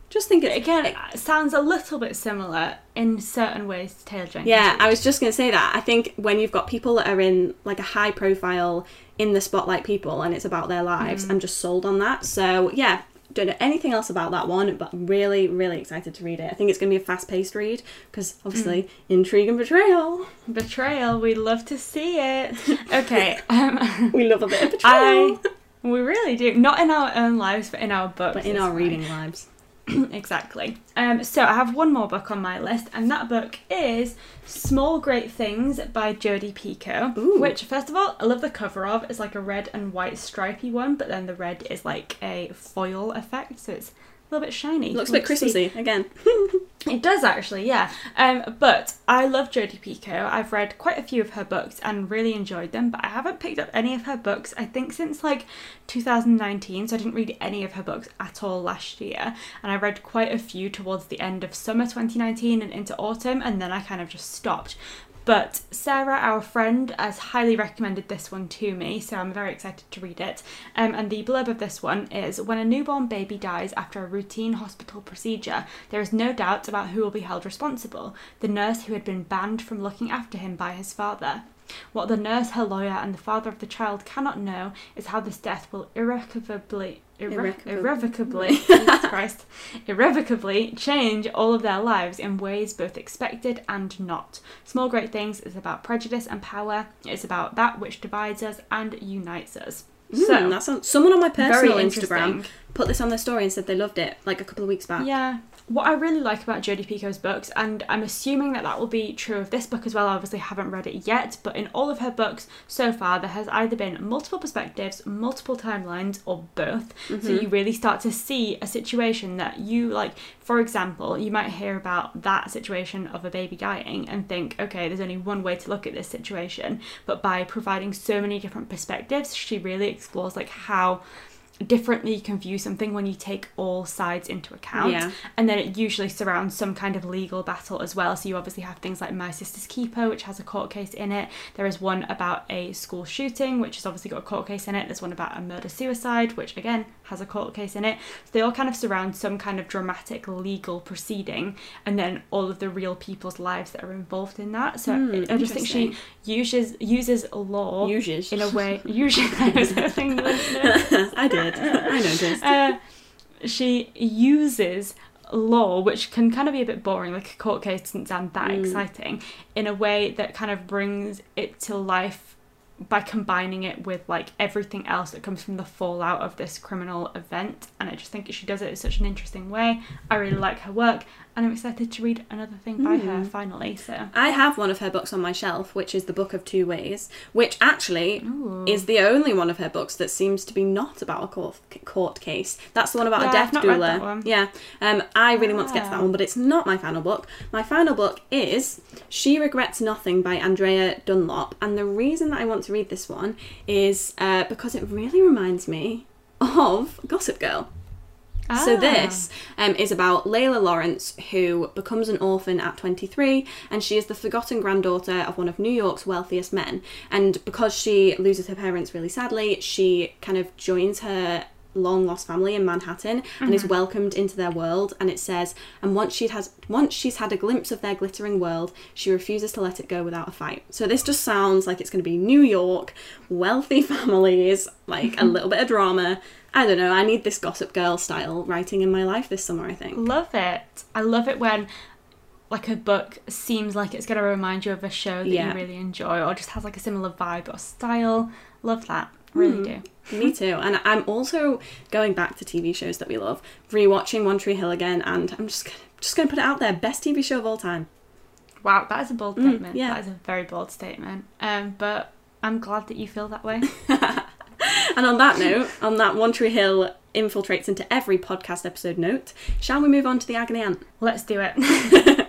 Just think it's Again, it sounds a little bit similar in certain ways to Taylor Jenkins. Yeah, I was just going to say that. I think when you've got people that are in like a high profile in the spotlight people and it's about their lives, I'm just sold on that. So, yeah, don't know anything else about that one, but I'm really, really excited to read it. I think it's going to be a fast paced read because obviously intrigue and betrayal. Betrayal, we love to see it. (laughs) Okay, um, We love a bit of betrayal. I we really do. Not in our own lives, but in our books. but in our reading lives. (clears throat) exactly. Um, so I have one more book on my list, and that book is Small Great Things by Jodie Picoult. Ooh. Which, first of all, I love the cover of. It's like a red and white stripy one, but then the red is like a foil effect, so it's little bit shiny. Looks a bit. Christmassy again. (laughs) It does actually, yeah. Um, but I love Jodie Picoult. I've read quite a few of her books and really enjoyed them, but I haven't picked up any of her books. I think since like 2019, so I didn't read any of her books at all last year. And I read quite a few towards the end of summer 2019 and into autumn, and then I kind of just stopped. But Sarah, our friend, has highly recommended this one to me, so I'm very excited to read it. Um, and the blurb of this one is When a newborn baby dies after a routine hospital procedure, there is no doubt about who will be held responsible the nurse who had been banned from looking after him by his father. What the nurse, her lawyer, and the father of the child cannot know is how this death will irrevocably. Irre- Irrevocably. (laughs) Christ, irrevocably change all of their lives in ways both expected and not. Small Great Things is about prejudice and power. It's about that which divides us and unites us. Mm, So, that sounds, someone on my personal. Instagram put this on their story and said they loved it like a couple of weeks back. Yeah, what I really like about Jodie Picoult's books, and I'm assuming that that will be true of this book as well. I obviously haven't read it yet, but in all of her books so far, there has either been multiple perspectives, multiple timelines, or both. So mm-hmm. you really start to see a situation that you like. For example, you might hear about that situation of a baby dying and think, okay, there's only one way to look at this situation. But by providing so many different perspectives, she really explores like how differently you can view something when you take all sides into account. Yeah. and then it usually surrounds some kind of legal battle as well. So you obviously have things like my sister's keeper which has a court case in it. There is one about a school shooting which has obviously got a court case in it. There's one about a murder suicide which again has a court case in it. So they all kind of surround some kind of dramatic legal proceeding and then all of the real people's lives that are involved in that. So Hmm, i just think she uses uses law Uses. in a way. Usually I was hoping you wouldn't know I did. (laughs) I noticed. uh, she uses law, which can kind of be a bit boring, like a court case doesn't sound that Mm. exciting, in a way that kind of brings it to life by combining it with like everything else that comes from the fallout of this criminal event. And I just think she does it in such an interesting way. I really like her work, and I'm excited to read another thing by her Mm. finally. So. I have one of her books on my shelf, which is The Book of Two Ways, which actually Ooh. is the only one of her books that seems to be not about a court, court case. That's the one about Yeah, a death doula. that one. Yeah, um, I really want to get to that Ah. one, but it's not my final book. My final book is She Regrets Nothing by Andrea Dunlop, and the reason that I want to read this one is uh, because it really reminds me of Gossip Girl. So Ah. this um, is about Laila Lawrence, who becomes an orphan at 23, and she is the forgotten granddaughter of one of New York's wealthiest men. And because she loses her parents really sadly, she kind of joins her long lost family in Manhattan and is welcomed into their world. And it says, and once she has once she's had a glimpse of their glittering world, she refuses to let it go without a fight. So this just sounds like it's going to be New York, wealthy (laughs) families, like a (laughs) little bit of drama. I don't know. I need this Gossip Girl style writing in my life this summer. I think. Love it. I love it when like a book seems like it's going to remind you of a show that Yeah. you really enjoy or just has like a similar vibe or style. Love that. Really do. Me too. And I'm also going back to TV shows that we love, rewatching One Tree Hill again, and I'm just gonna, just going to put it out there: best TV show of all time. Wow, that is a bold Mm, statement. yeah. That is a very bold statement. Um, but I'm glad that you feel that way. (laughs) (laughs) And on that note, on that One Tree Hill infiltrates into every podcast episode note, shall we move on to the agony aunt? Let's do it. (laughs)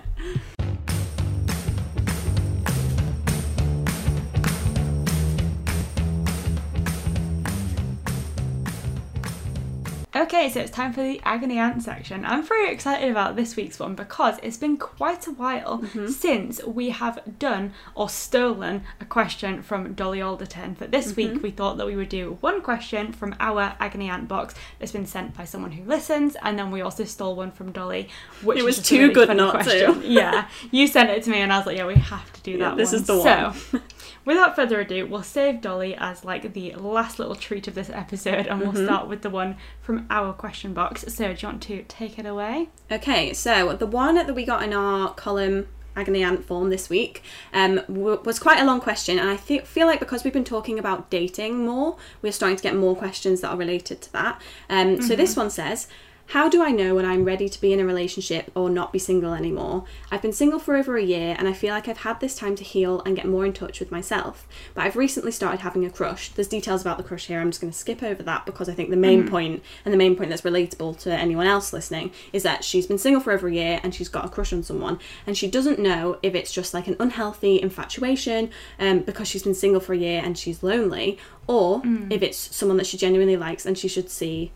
Okay, so it's time for the agony aunt section. I'm very excited about this week's one because it's been quite a while mm-hmm. since we have done or stolen a question from Dolly Alderton. But this mm-hmm. week we thought that we would do one question from our agony aunt box that's been sent by someone who listens, and then we also stole one from Dolly, which It was too really good not to. question. (laughs) yeah, you sent it to me, and I was like, yeah, we have to do Yeah, that. this one. is the So, without further ado, we'll save Dolly as like the last little treat of this episode, and we'll Mm-hmm. start with the one from our question box. So, do you want to take it away? Okay, so the one that we got in our column agony aunt form this week um, w- was quite a long question, and I fe- feel like because we've been talking about dating more, we're starting to get more questions that are related to that. Um, So this one says. How do I know when I'm ready to be in a relationship or not be single anymore? I've been single for over a year and I feel like I've had this time to heal and get more in touch with myself. But I've recently started having a crush. There's details about the crush here. I'm just going to skip over that because I think the main point and the main point that's relatable to anyone else listening is that she's been single for over a year and she's got a crush on someone and she doesn't know if it's just like an unhealthy infatuation um, because she's been single for a year and she's lonely or if it's someone that she genuinely likes and she should see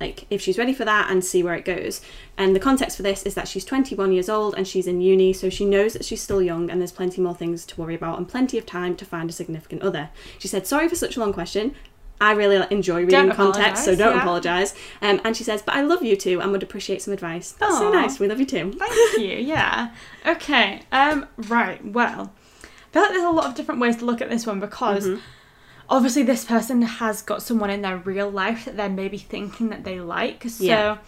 like if she's ready for that and see where it goes. And the context for this is that she's 21 years old and she's in uni, so she knows that she's still young and there's plenty more things to worry about and plenty of time to find a significant other. She said, "Sorry for such a long question." I really enjoy reading Don't context, so don't yeah. apologise. Um, and she says, "But I love you too, and would appreciate some advice." That's so nice. We love you too. Thank you. Yeah. Okay. Um. Right. Well, I feel like there's a lot of different ways to look at this one because Mm-hmm. Obviously this person has got someone in their real life that they're maybe thinking that they like. So. Yeah.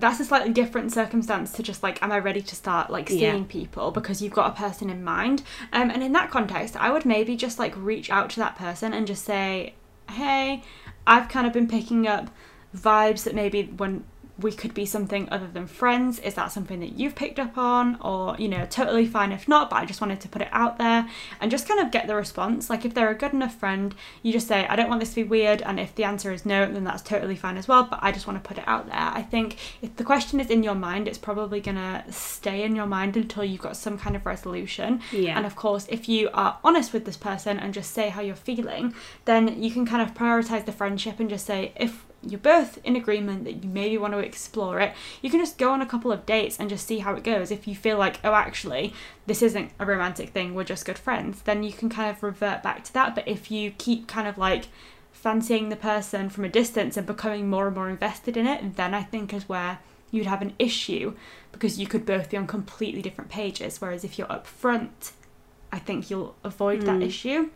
That's a slightly different circumstance to just like, am I ready to start like Yeah. seeing people because you've got a person in mind? Um, and in that context, I would maybe just like reach out to that person and just say, hey, I've kind of been picking up vibes that maybe when we could be something other than friends. Is that something that you've picked up on? Or, you know, totally fine if not, but I just wanted to put it out there and just kind of get the response. Like, if they're a good enough friend, you just say, I don't want this to be weird. And if the answer is no, then that's totally fine as well. But I just want to put it out there. I think if the question is in your mind, it's probably going to stay in your mind until you've got some kind of resolution. Yeah. And of course, if you are honest with this person and just say how you're feeling, then you can kind of prioritize the friendship and just say, if you're both in agreement that you maybe want to explore it, you can just go on a couple of dates and just see how it goes. If you feel like, oh, actually, this isn't a romantic thing, we're just good friends, then you can kind of revert back to that. But if you keep kind of like fancying the person from a distance and becoming more and more invested in it, then I think is where you'd have an issue because you could both be on completely different pages. Whereas if you're upfront, I think you'll avoid that hmm. issue.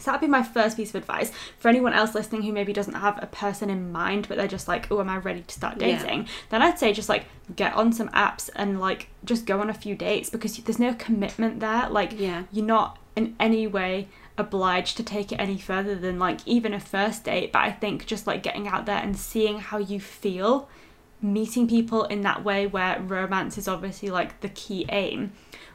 So that'd be my first piece of advice for anyone else listening who maybe doesn't have a person in mind, but they're just like, "Oh, am I ready to start Yeah. dating?" Then I'd say just like get on some apps and like just go on a few dates because there's no commitment there. Like Yeah. you're not in any way obliged to take it any further than like even a first date. But I think just like getting out there and seeing how you feel, meeting people in that way where romance is obviously like the key aim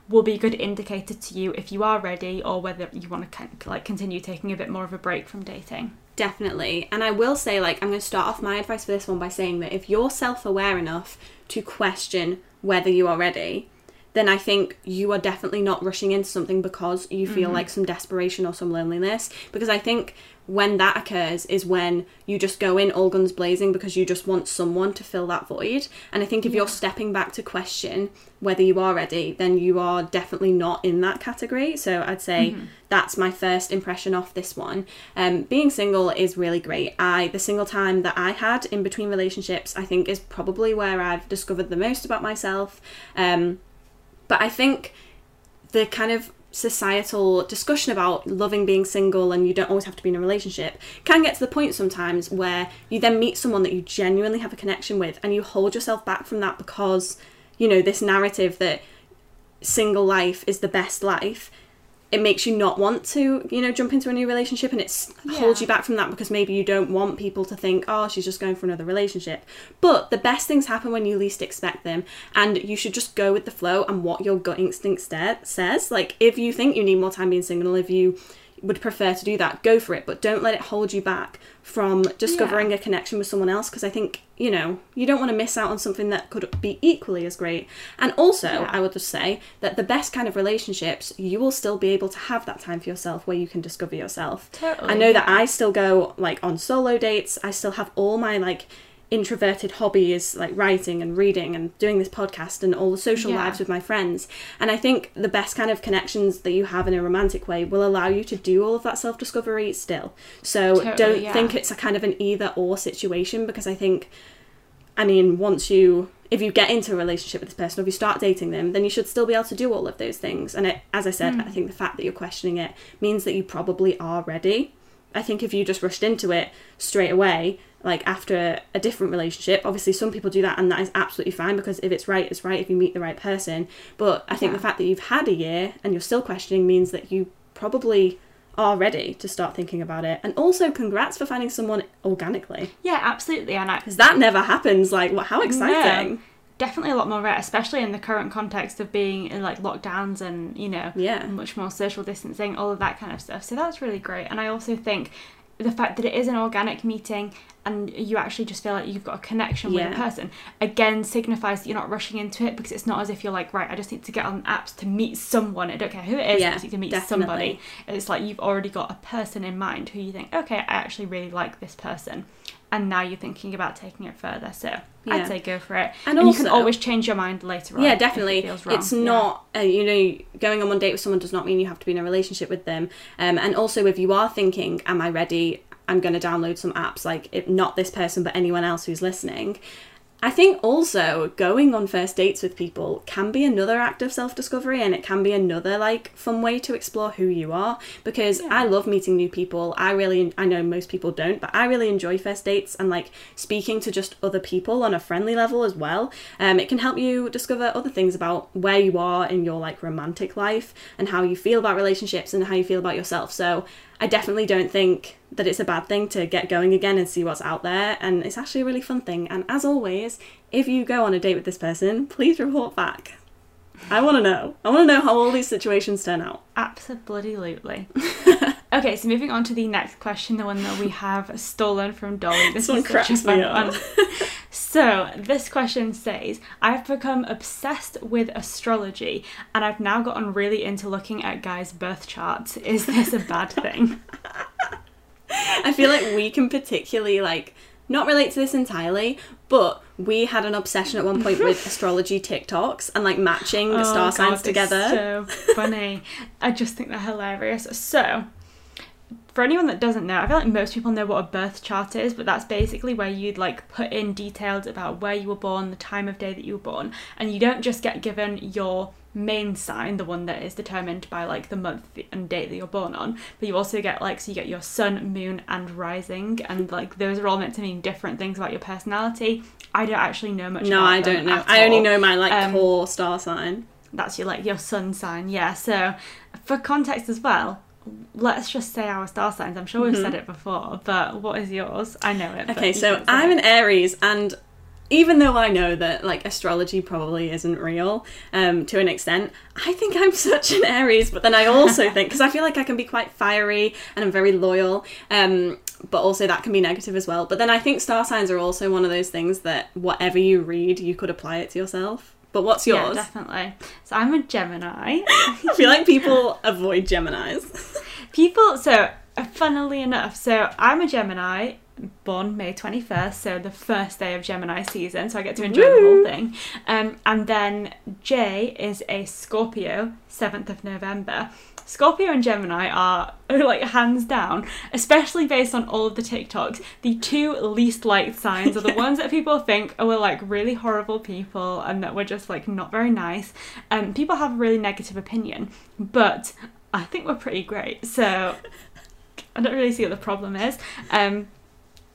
will be a good indicator to you if you are ready or whether you want to like continue taking a bit more of a break from dating. Definitely. And I will say, like, I'm going to start off my advice for this one by saying that if you're self aware enough to question whether you are ready, then I think you are definitely not rushing into something because you feel like some desperation or some loneliness. Because I think when that occurs is when you just go in all guns blazing because you just want someone to fill that void. And I think if you're stepping back to question whether you are ready, then you are definitely not in that category. So I'd say that's my first impression off this one. Um, being single is really great. I the single time that I had in between relationships, I think is probably where I've discovered the most about myself. Um, but I think the kind of societal discussion about loving being single and you don't always have to be in a relationship can get to the point sometimes where you then meet someone that you genuinely have a connection with and you hold yourself back from that because you know this narrative that single life is the best life it makes you not want to you know jump into a new relationship and it's holds you back from that because maybe you don't want people to think oh she's just going for another relationship. But the best things happen when you least expect them and you should just go with the flow and what your gut instinct sta- says. Like if you think you need more time being single if you would prefer to do that go for it but don't let it hold you back from discovering a connection with someone else because i think you know you don't want to miss out on something that could be equally as great. And also Yeah. i would just say that the best kind of relationships you will still be able to have that time for yourself where you can discover yourself. Totally, i know that i still go like on solo dates i still have all my like introverted hobbies like writing and reading and doing this podcast and all the social Yeah. lives with my friends and i think the best kind of connections that you have in a romantic way will allow you to do all of that self-discovery still so Totally, don't yeah. think it's a kind of an either or situation because i think I mean, once you, if you get into a relationship with this person, or if you start dating them, then you should still be able to do all of those things. And it, as I said, Hmm. I think the fact that you're questioning it means that you probably are ready. I think if you just rushed into it straight away, like after a different relationship, obviously some people do that, and that is absolutely fine because if it's right, it's right if you meet the right person. But I think Yeah. the fact that you've had a year and you're still questioning means that you probably are ready to start thinking about it. And also, congrats for finding someone organically Yeah, absolutely. And I, because that never happens. Like, what? How exciting! No, definitely a lot more rare, especially in the current context of being in like lockdowns and you know Yeah. much more social distancing, all of that kind of stuff. So that's really great. And I also think the fact that it is an organic meeting and you actually just feel like you've got a connection with a person again signifies that you're not rushing into it because it's not as if you're like right i just need to get on apps to meet someone i don't care who it is i just need to meet definitely. somebody it's like you've already got a person in mind who you think okay i actually really like this person and now you're thinking about taking it further so Yeah. i'd say go for it And and, you can always change your mind later on yeah it definitely wrong. it's Yeah. not uh, you know going on one date with someone does not mean you have to be in a relationship with them um, and also if you are thinking am i ready i'm going to download some apps like if not this person but anyone else who's listening I think also going on first dates with people can be another act of self discovery and it can be another like fun way to explore who you are because Yeah. I love meeting new people. I really I know most people don't, but I really enjoy first dates and like speaking to just other people on a friendly level as well. Um it can help you discover other things about where you are in your like romantic life and how you feel about relationships and how you feel about yourself. So I definitely don't think that it's a bad thing to get going again and see what's out there. And it's actually a really fun thing. And as always, if you go on a date with this person, please report back. I want to know. I want to know how all these situations turn out. Absolutely. (laughs) okay, so moving on to the next question, the one that we have stolen from Dolly. This This one is such a cracks me up. (laughs) So, this question says I've become obsessed with astrology and I've now gotten really into looking at guys' birth charts. Is this a bad thing? (laughs) I feel like we can particularly like not relate to this entirely, but we had an obsession at one point with (laughs) astrology TikToks and like matching the star Oh, signs God, they're together. So funny. I just think they're hilarious. So, for anyone that doesn't know, I feel like most people know what a birth chart is, but that's basically where you'd like put in details about where you were born, the time of day that you were born, and you don't just get given your main sign, the one that is determined by like the month and date that you're born on, but you also get like so you get your sun, moon, and rising, and like those are all meant to mean different things about your personality. I don't actually know much. No, I don't know. I only know my like Um, core star sign. that's your like your sun sign yeah so for context as well let's just say our star signs i'm sure we've said it before but what is yours i know it Mm-hmm. Okay, so I'm it. an Aries, and even though I know that like astrology probably isn't real um, to an extent, I think I'm (laughs) such an Aries. But then I also (laughs) think because I feel like I can be quite fiery and I'm very loyal, um, but also that can be negative as well. But then I think star signs are also one of those things that whatever you read, you could apply it to yourself. But what's yours? yeah definitely. So i'm a gemini. (laughs) I feel like people avoid Gemini's. (laughs) people so uh, funnily enough so i'm a gemini born may 21st so the first day of gemini season so i get to enjoy the whole thing. Um, and then jay is a scorpio 7th of november scorpio and gemini are like hands down especially based on all of the tiktoks the two least liked signs are the (laughs) ones that people think are like really horrible people and that we're just like not very nice and people have a really negative opinion but i think we're pretty great so I don't really see what the problem is. Um,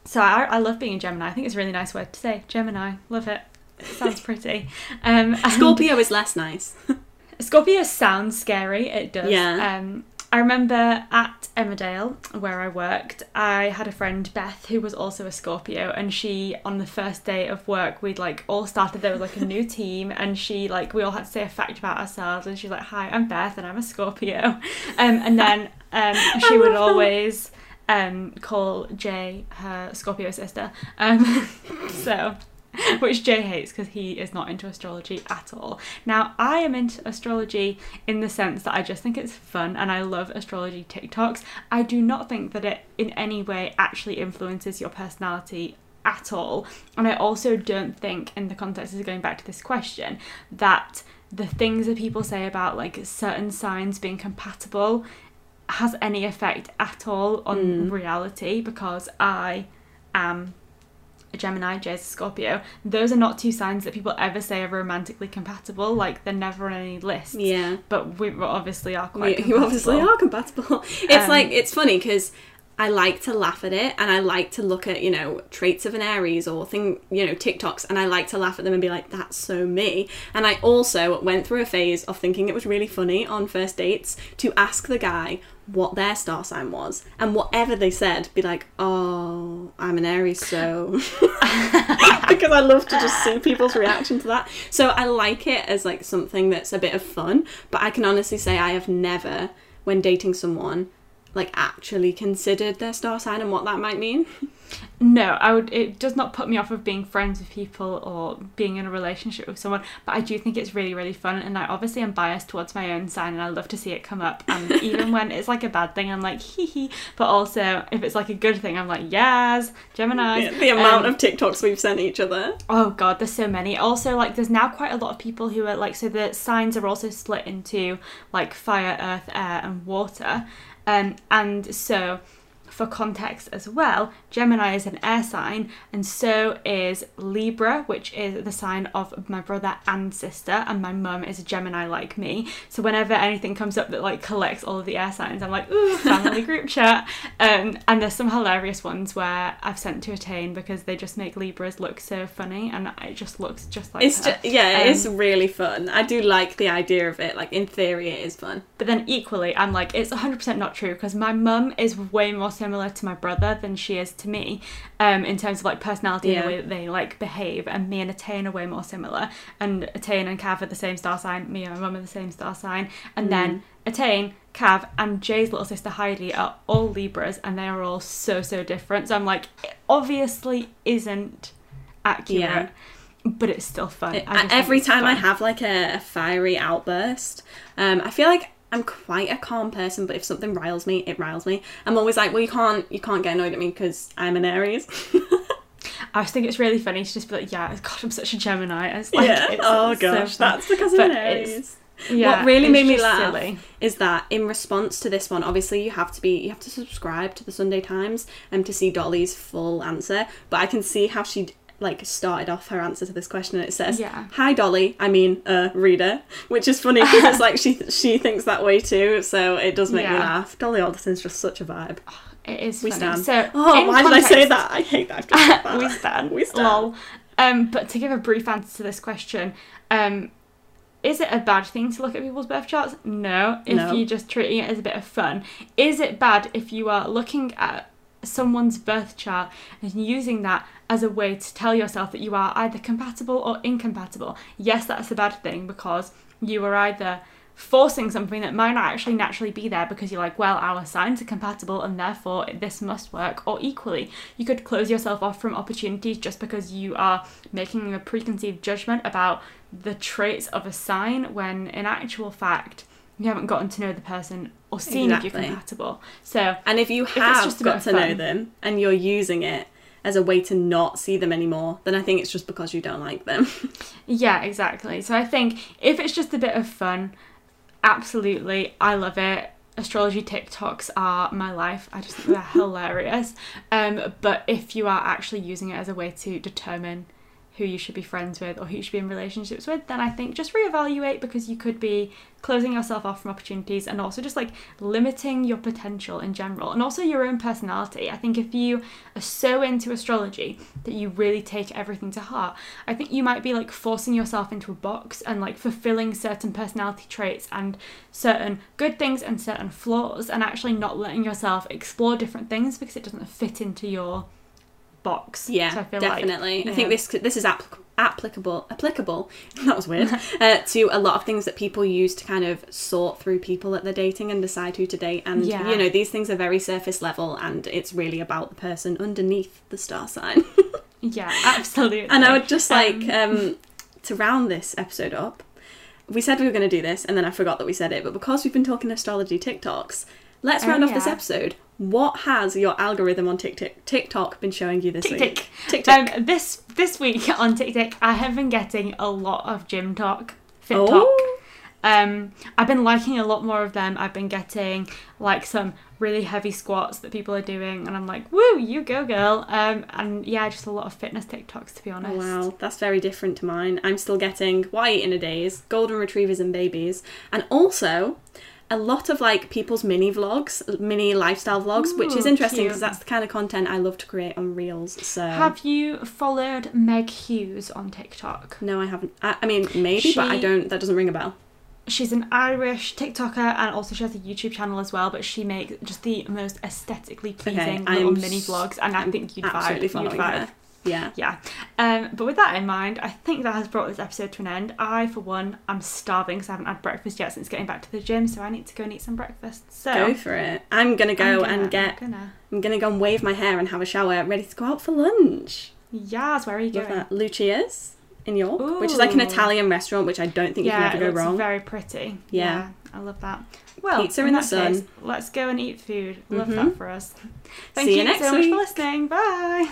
so I, I love being a Gemini. I think it's a really nice word to say. Gemini, love it. It sounds pretty. (laughs) Um, Scorpio is less nice. (laughs) Scorpio sounds scary. It does. Yeah. Um, I remember at Emmerdale, where I worked, I had a friend Beth who was also a Scorpio, and she on the first day of work, we'd like all started there was like a new (laughs) team, and she like we all had to say a fact about ourselves, and she's like, "Hi, I'm Beth, and I'm a Scorpio," (laughs) um, and then um, (laughs) she would always um call Jay her Scorpio sister, um, so (laughs) which Jay hates because he is not into astrology at all. Now, I am into astrology in the sense that I just think it's fun and I love astrology TikToks. I do not think that it in any way actually influences your personality at all. And I also don't think, in the context of going back to this question, that the things that people say about like certain signs being compatible has any effect at all on hmm. reality because I am a Gemini, Jay's a Scorpio. Those are not two signs that people ever say are romantically compatible. Like they're never on any lists. yeah. But we obviously are quite. You, you obviously are compatible. (laughs) It's Um, like it's funny because I like to laugh at it, and I like to look at you know traits of an Aries or thing you know TikToks, and I like to laugh at them and be like, "That's so me." And I also went through a phase of thinking it was really funny on first dates to ask the guy what their star sign was, and whatever they said, be like, "Oh, I'm an Aries, so." (laughs) because I love to just see people's reaction to that. So I like it as like something that's a bit of fun, but I can honestly say I have never, when dating someone, like actually considered their star sign and what that might mean. No, I would. It does not put me off of being friends with people or being in a relationship with someone. But I do think it's really, really fun. And I obviously am biased towards my own sign, and I love to see it come up. And (laughs) even when it's like a bad thing, I'm like hee hee. But also, if it's like a good thing, I'm like yes, Gemini. the amount um, of TikToks we've sent each other. Oh god, there's so many. Also, like there's now quite a lot of people who are like so the signs are also split into like fire, earth, air, and water. Um, and so for context as well, Gemini is an air sign, and so is Libra, which is the sign of my brother and sister, and my mum is a Gemini like me. So whenever anything comes up that like collects all of the air signs, I'm like, ooh, family group chat. Um, and there's some hilarious ones where I've sent to attain because they just make Libras look so funny, and it just looks just like It's her. yeah, Um, it's really fun. I do like the idea of it. Like in theory, it is fun. But then equally, I'm like, it's 100% not true because my mum is way more similar to my brother than she is to me um, in terms of like personality and the way that they like behave. And me and Attain are way more similar. And Attain and Cav are the same star sign. Me and my mum are the same star sign. And then Attain, Cav, and Jay's little sister Heidi are all Libras and they are all so, so different. So I'm like, it obviously isn't accurate. Yeah. But it's still fun. It- I just think every time I have like a, a fiery outburst, um, I feel like I'm quite a calm person, but if something riles me, it riles me. I'm always like, well, you can't, you can't get annoyed at me because I'm an Aries. (laughs) I just think it's really funny to just be like, yeah, God, I'm such a Gemini. It's like, yeah. it's oh so gosh, fun. that's because I'm an Aries. Yeah, what really made me laugh silly. is that in response to this one, obviously you have to be you have to subscribe to the Sunday Times and to see Dolly's full answer. But I can see how she like started off her answer to this question and it says Yeah. hi dolly i mean uh reader which is funny because it's like she (laughs) she thinks that way too so it does make me laugh dolly alderton's just such a vibe It is we funny. stand So, oh why did i say that i hate that I've just said that. we stand. we stand Lol. Um, but to give a brief answer to this question, um, is it a bad thing to look at people's birth charts? No. If No. you're just treating it as a bit of fun. Is it bad if you are looking at someone's birth chart and using that as a way to tell yourself that you are either compatible or incompatible? Yes, that's a bad thing because you are either forcing something that might not actually naturally be there because you're like, well, our signs are compatible and therefore this must work. Or equally, you could close yourself off from opportunities just because you are making a preconceived judgment about the traits of a sign when in actual fact, you haven't gotten to know the person or seen if you're compatible. So, and if you have just got to know them and you're using it as a way to not see them anymore then i think it's just because you don't like them (laughs) Yeah, exactly. So I think if it's just a bit of fun, absolutely, I love it. Astrology TikToks are my life. I just think they're (laughs) hilarious. Um, but if you are actually using it as a way to determine who you should be friends with or who you should be in relationships with, then I think just reevaluate because you could be closing yourself off from opportunities and also just like limiting your potential in general and also your own personality. I think if you are so into astrology that you really take everything to heart, I think you might be like forcing yourself into a box and like fulfilling certain personality traits and certain good things and certain flaws and actually not letting yourself explore different things because it doesn't fit into your box. Yeah, So I definitely. Like, I think this this is applic- applicable applicable. (laughs) That was weird. (laughs) uh, to a lot of things that people use to kind of sort through people that they're dating and decide who to date. And Yeah. you know, these things are very surface level, and it's really about the person underneath the star sign. (laughs) Yeah, absolutely. and I would just like Um, um, to round this episode up. We said we were going to do this, and then I forgot that we said it. But because we've been talking astrology TikToks, let's Oh, round off this episode. What has your algorithm on TikTok TikTok been showing you this Tick week? tick. TikTok. Um, this this week on TikTok, I have been getting a lot of gym talk, fit Oh. talk. Um, I've been liking a lot more of them. I've been getting like some really heavy squats that people are doing, and I'm like, "Woo, you go, girl!" Um, and yeah, just a lot of fitness TikToks to be honest. Wow, that's very different to mine. I'm still getting what I eat in a days, golden retrievers and babies, and also a lot of like people's mini vlogs, mini lifestyle vlogs, which is interesting because that's the kind of content I love to create on Reels. So Have you followed Meg Hughes on TikTok? no, I haven't. I, I mean, maybe, but I don't. That doesn't ring a bell. She's an Irish TikToker and also she has a YouTube channel as well, but she makes just the most aesthetically pleasing I'm little s- mini vlogs, and I I'm think you'd vibe. Absolutely You'd following vibe. her. Yeah. Yeah. Um, but with that in mind, I think that has brought this episode to an end. I, for one, am starving because I haven't had breakfast yet since getting back to the gym, so I need to go and eat some breakfast. So Go for it. I'm gonna go I'm gonna- and get. I'm gonna. I'm gonna go and wave my hair and have a shower, ready to go out for lunch. Yes, where are you Love going? that. Lucia's in York, which is like an Italian restaurant, which I don't think yeah, you can ever go wrong. very pretty. Yeah. I love that. Well, Pizza in the that sun. case, let's go and eat food. Love Mhm. that for us. Thank See you you next so much for listening. Bye.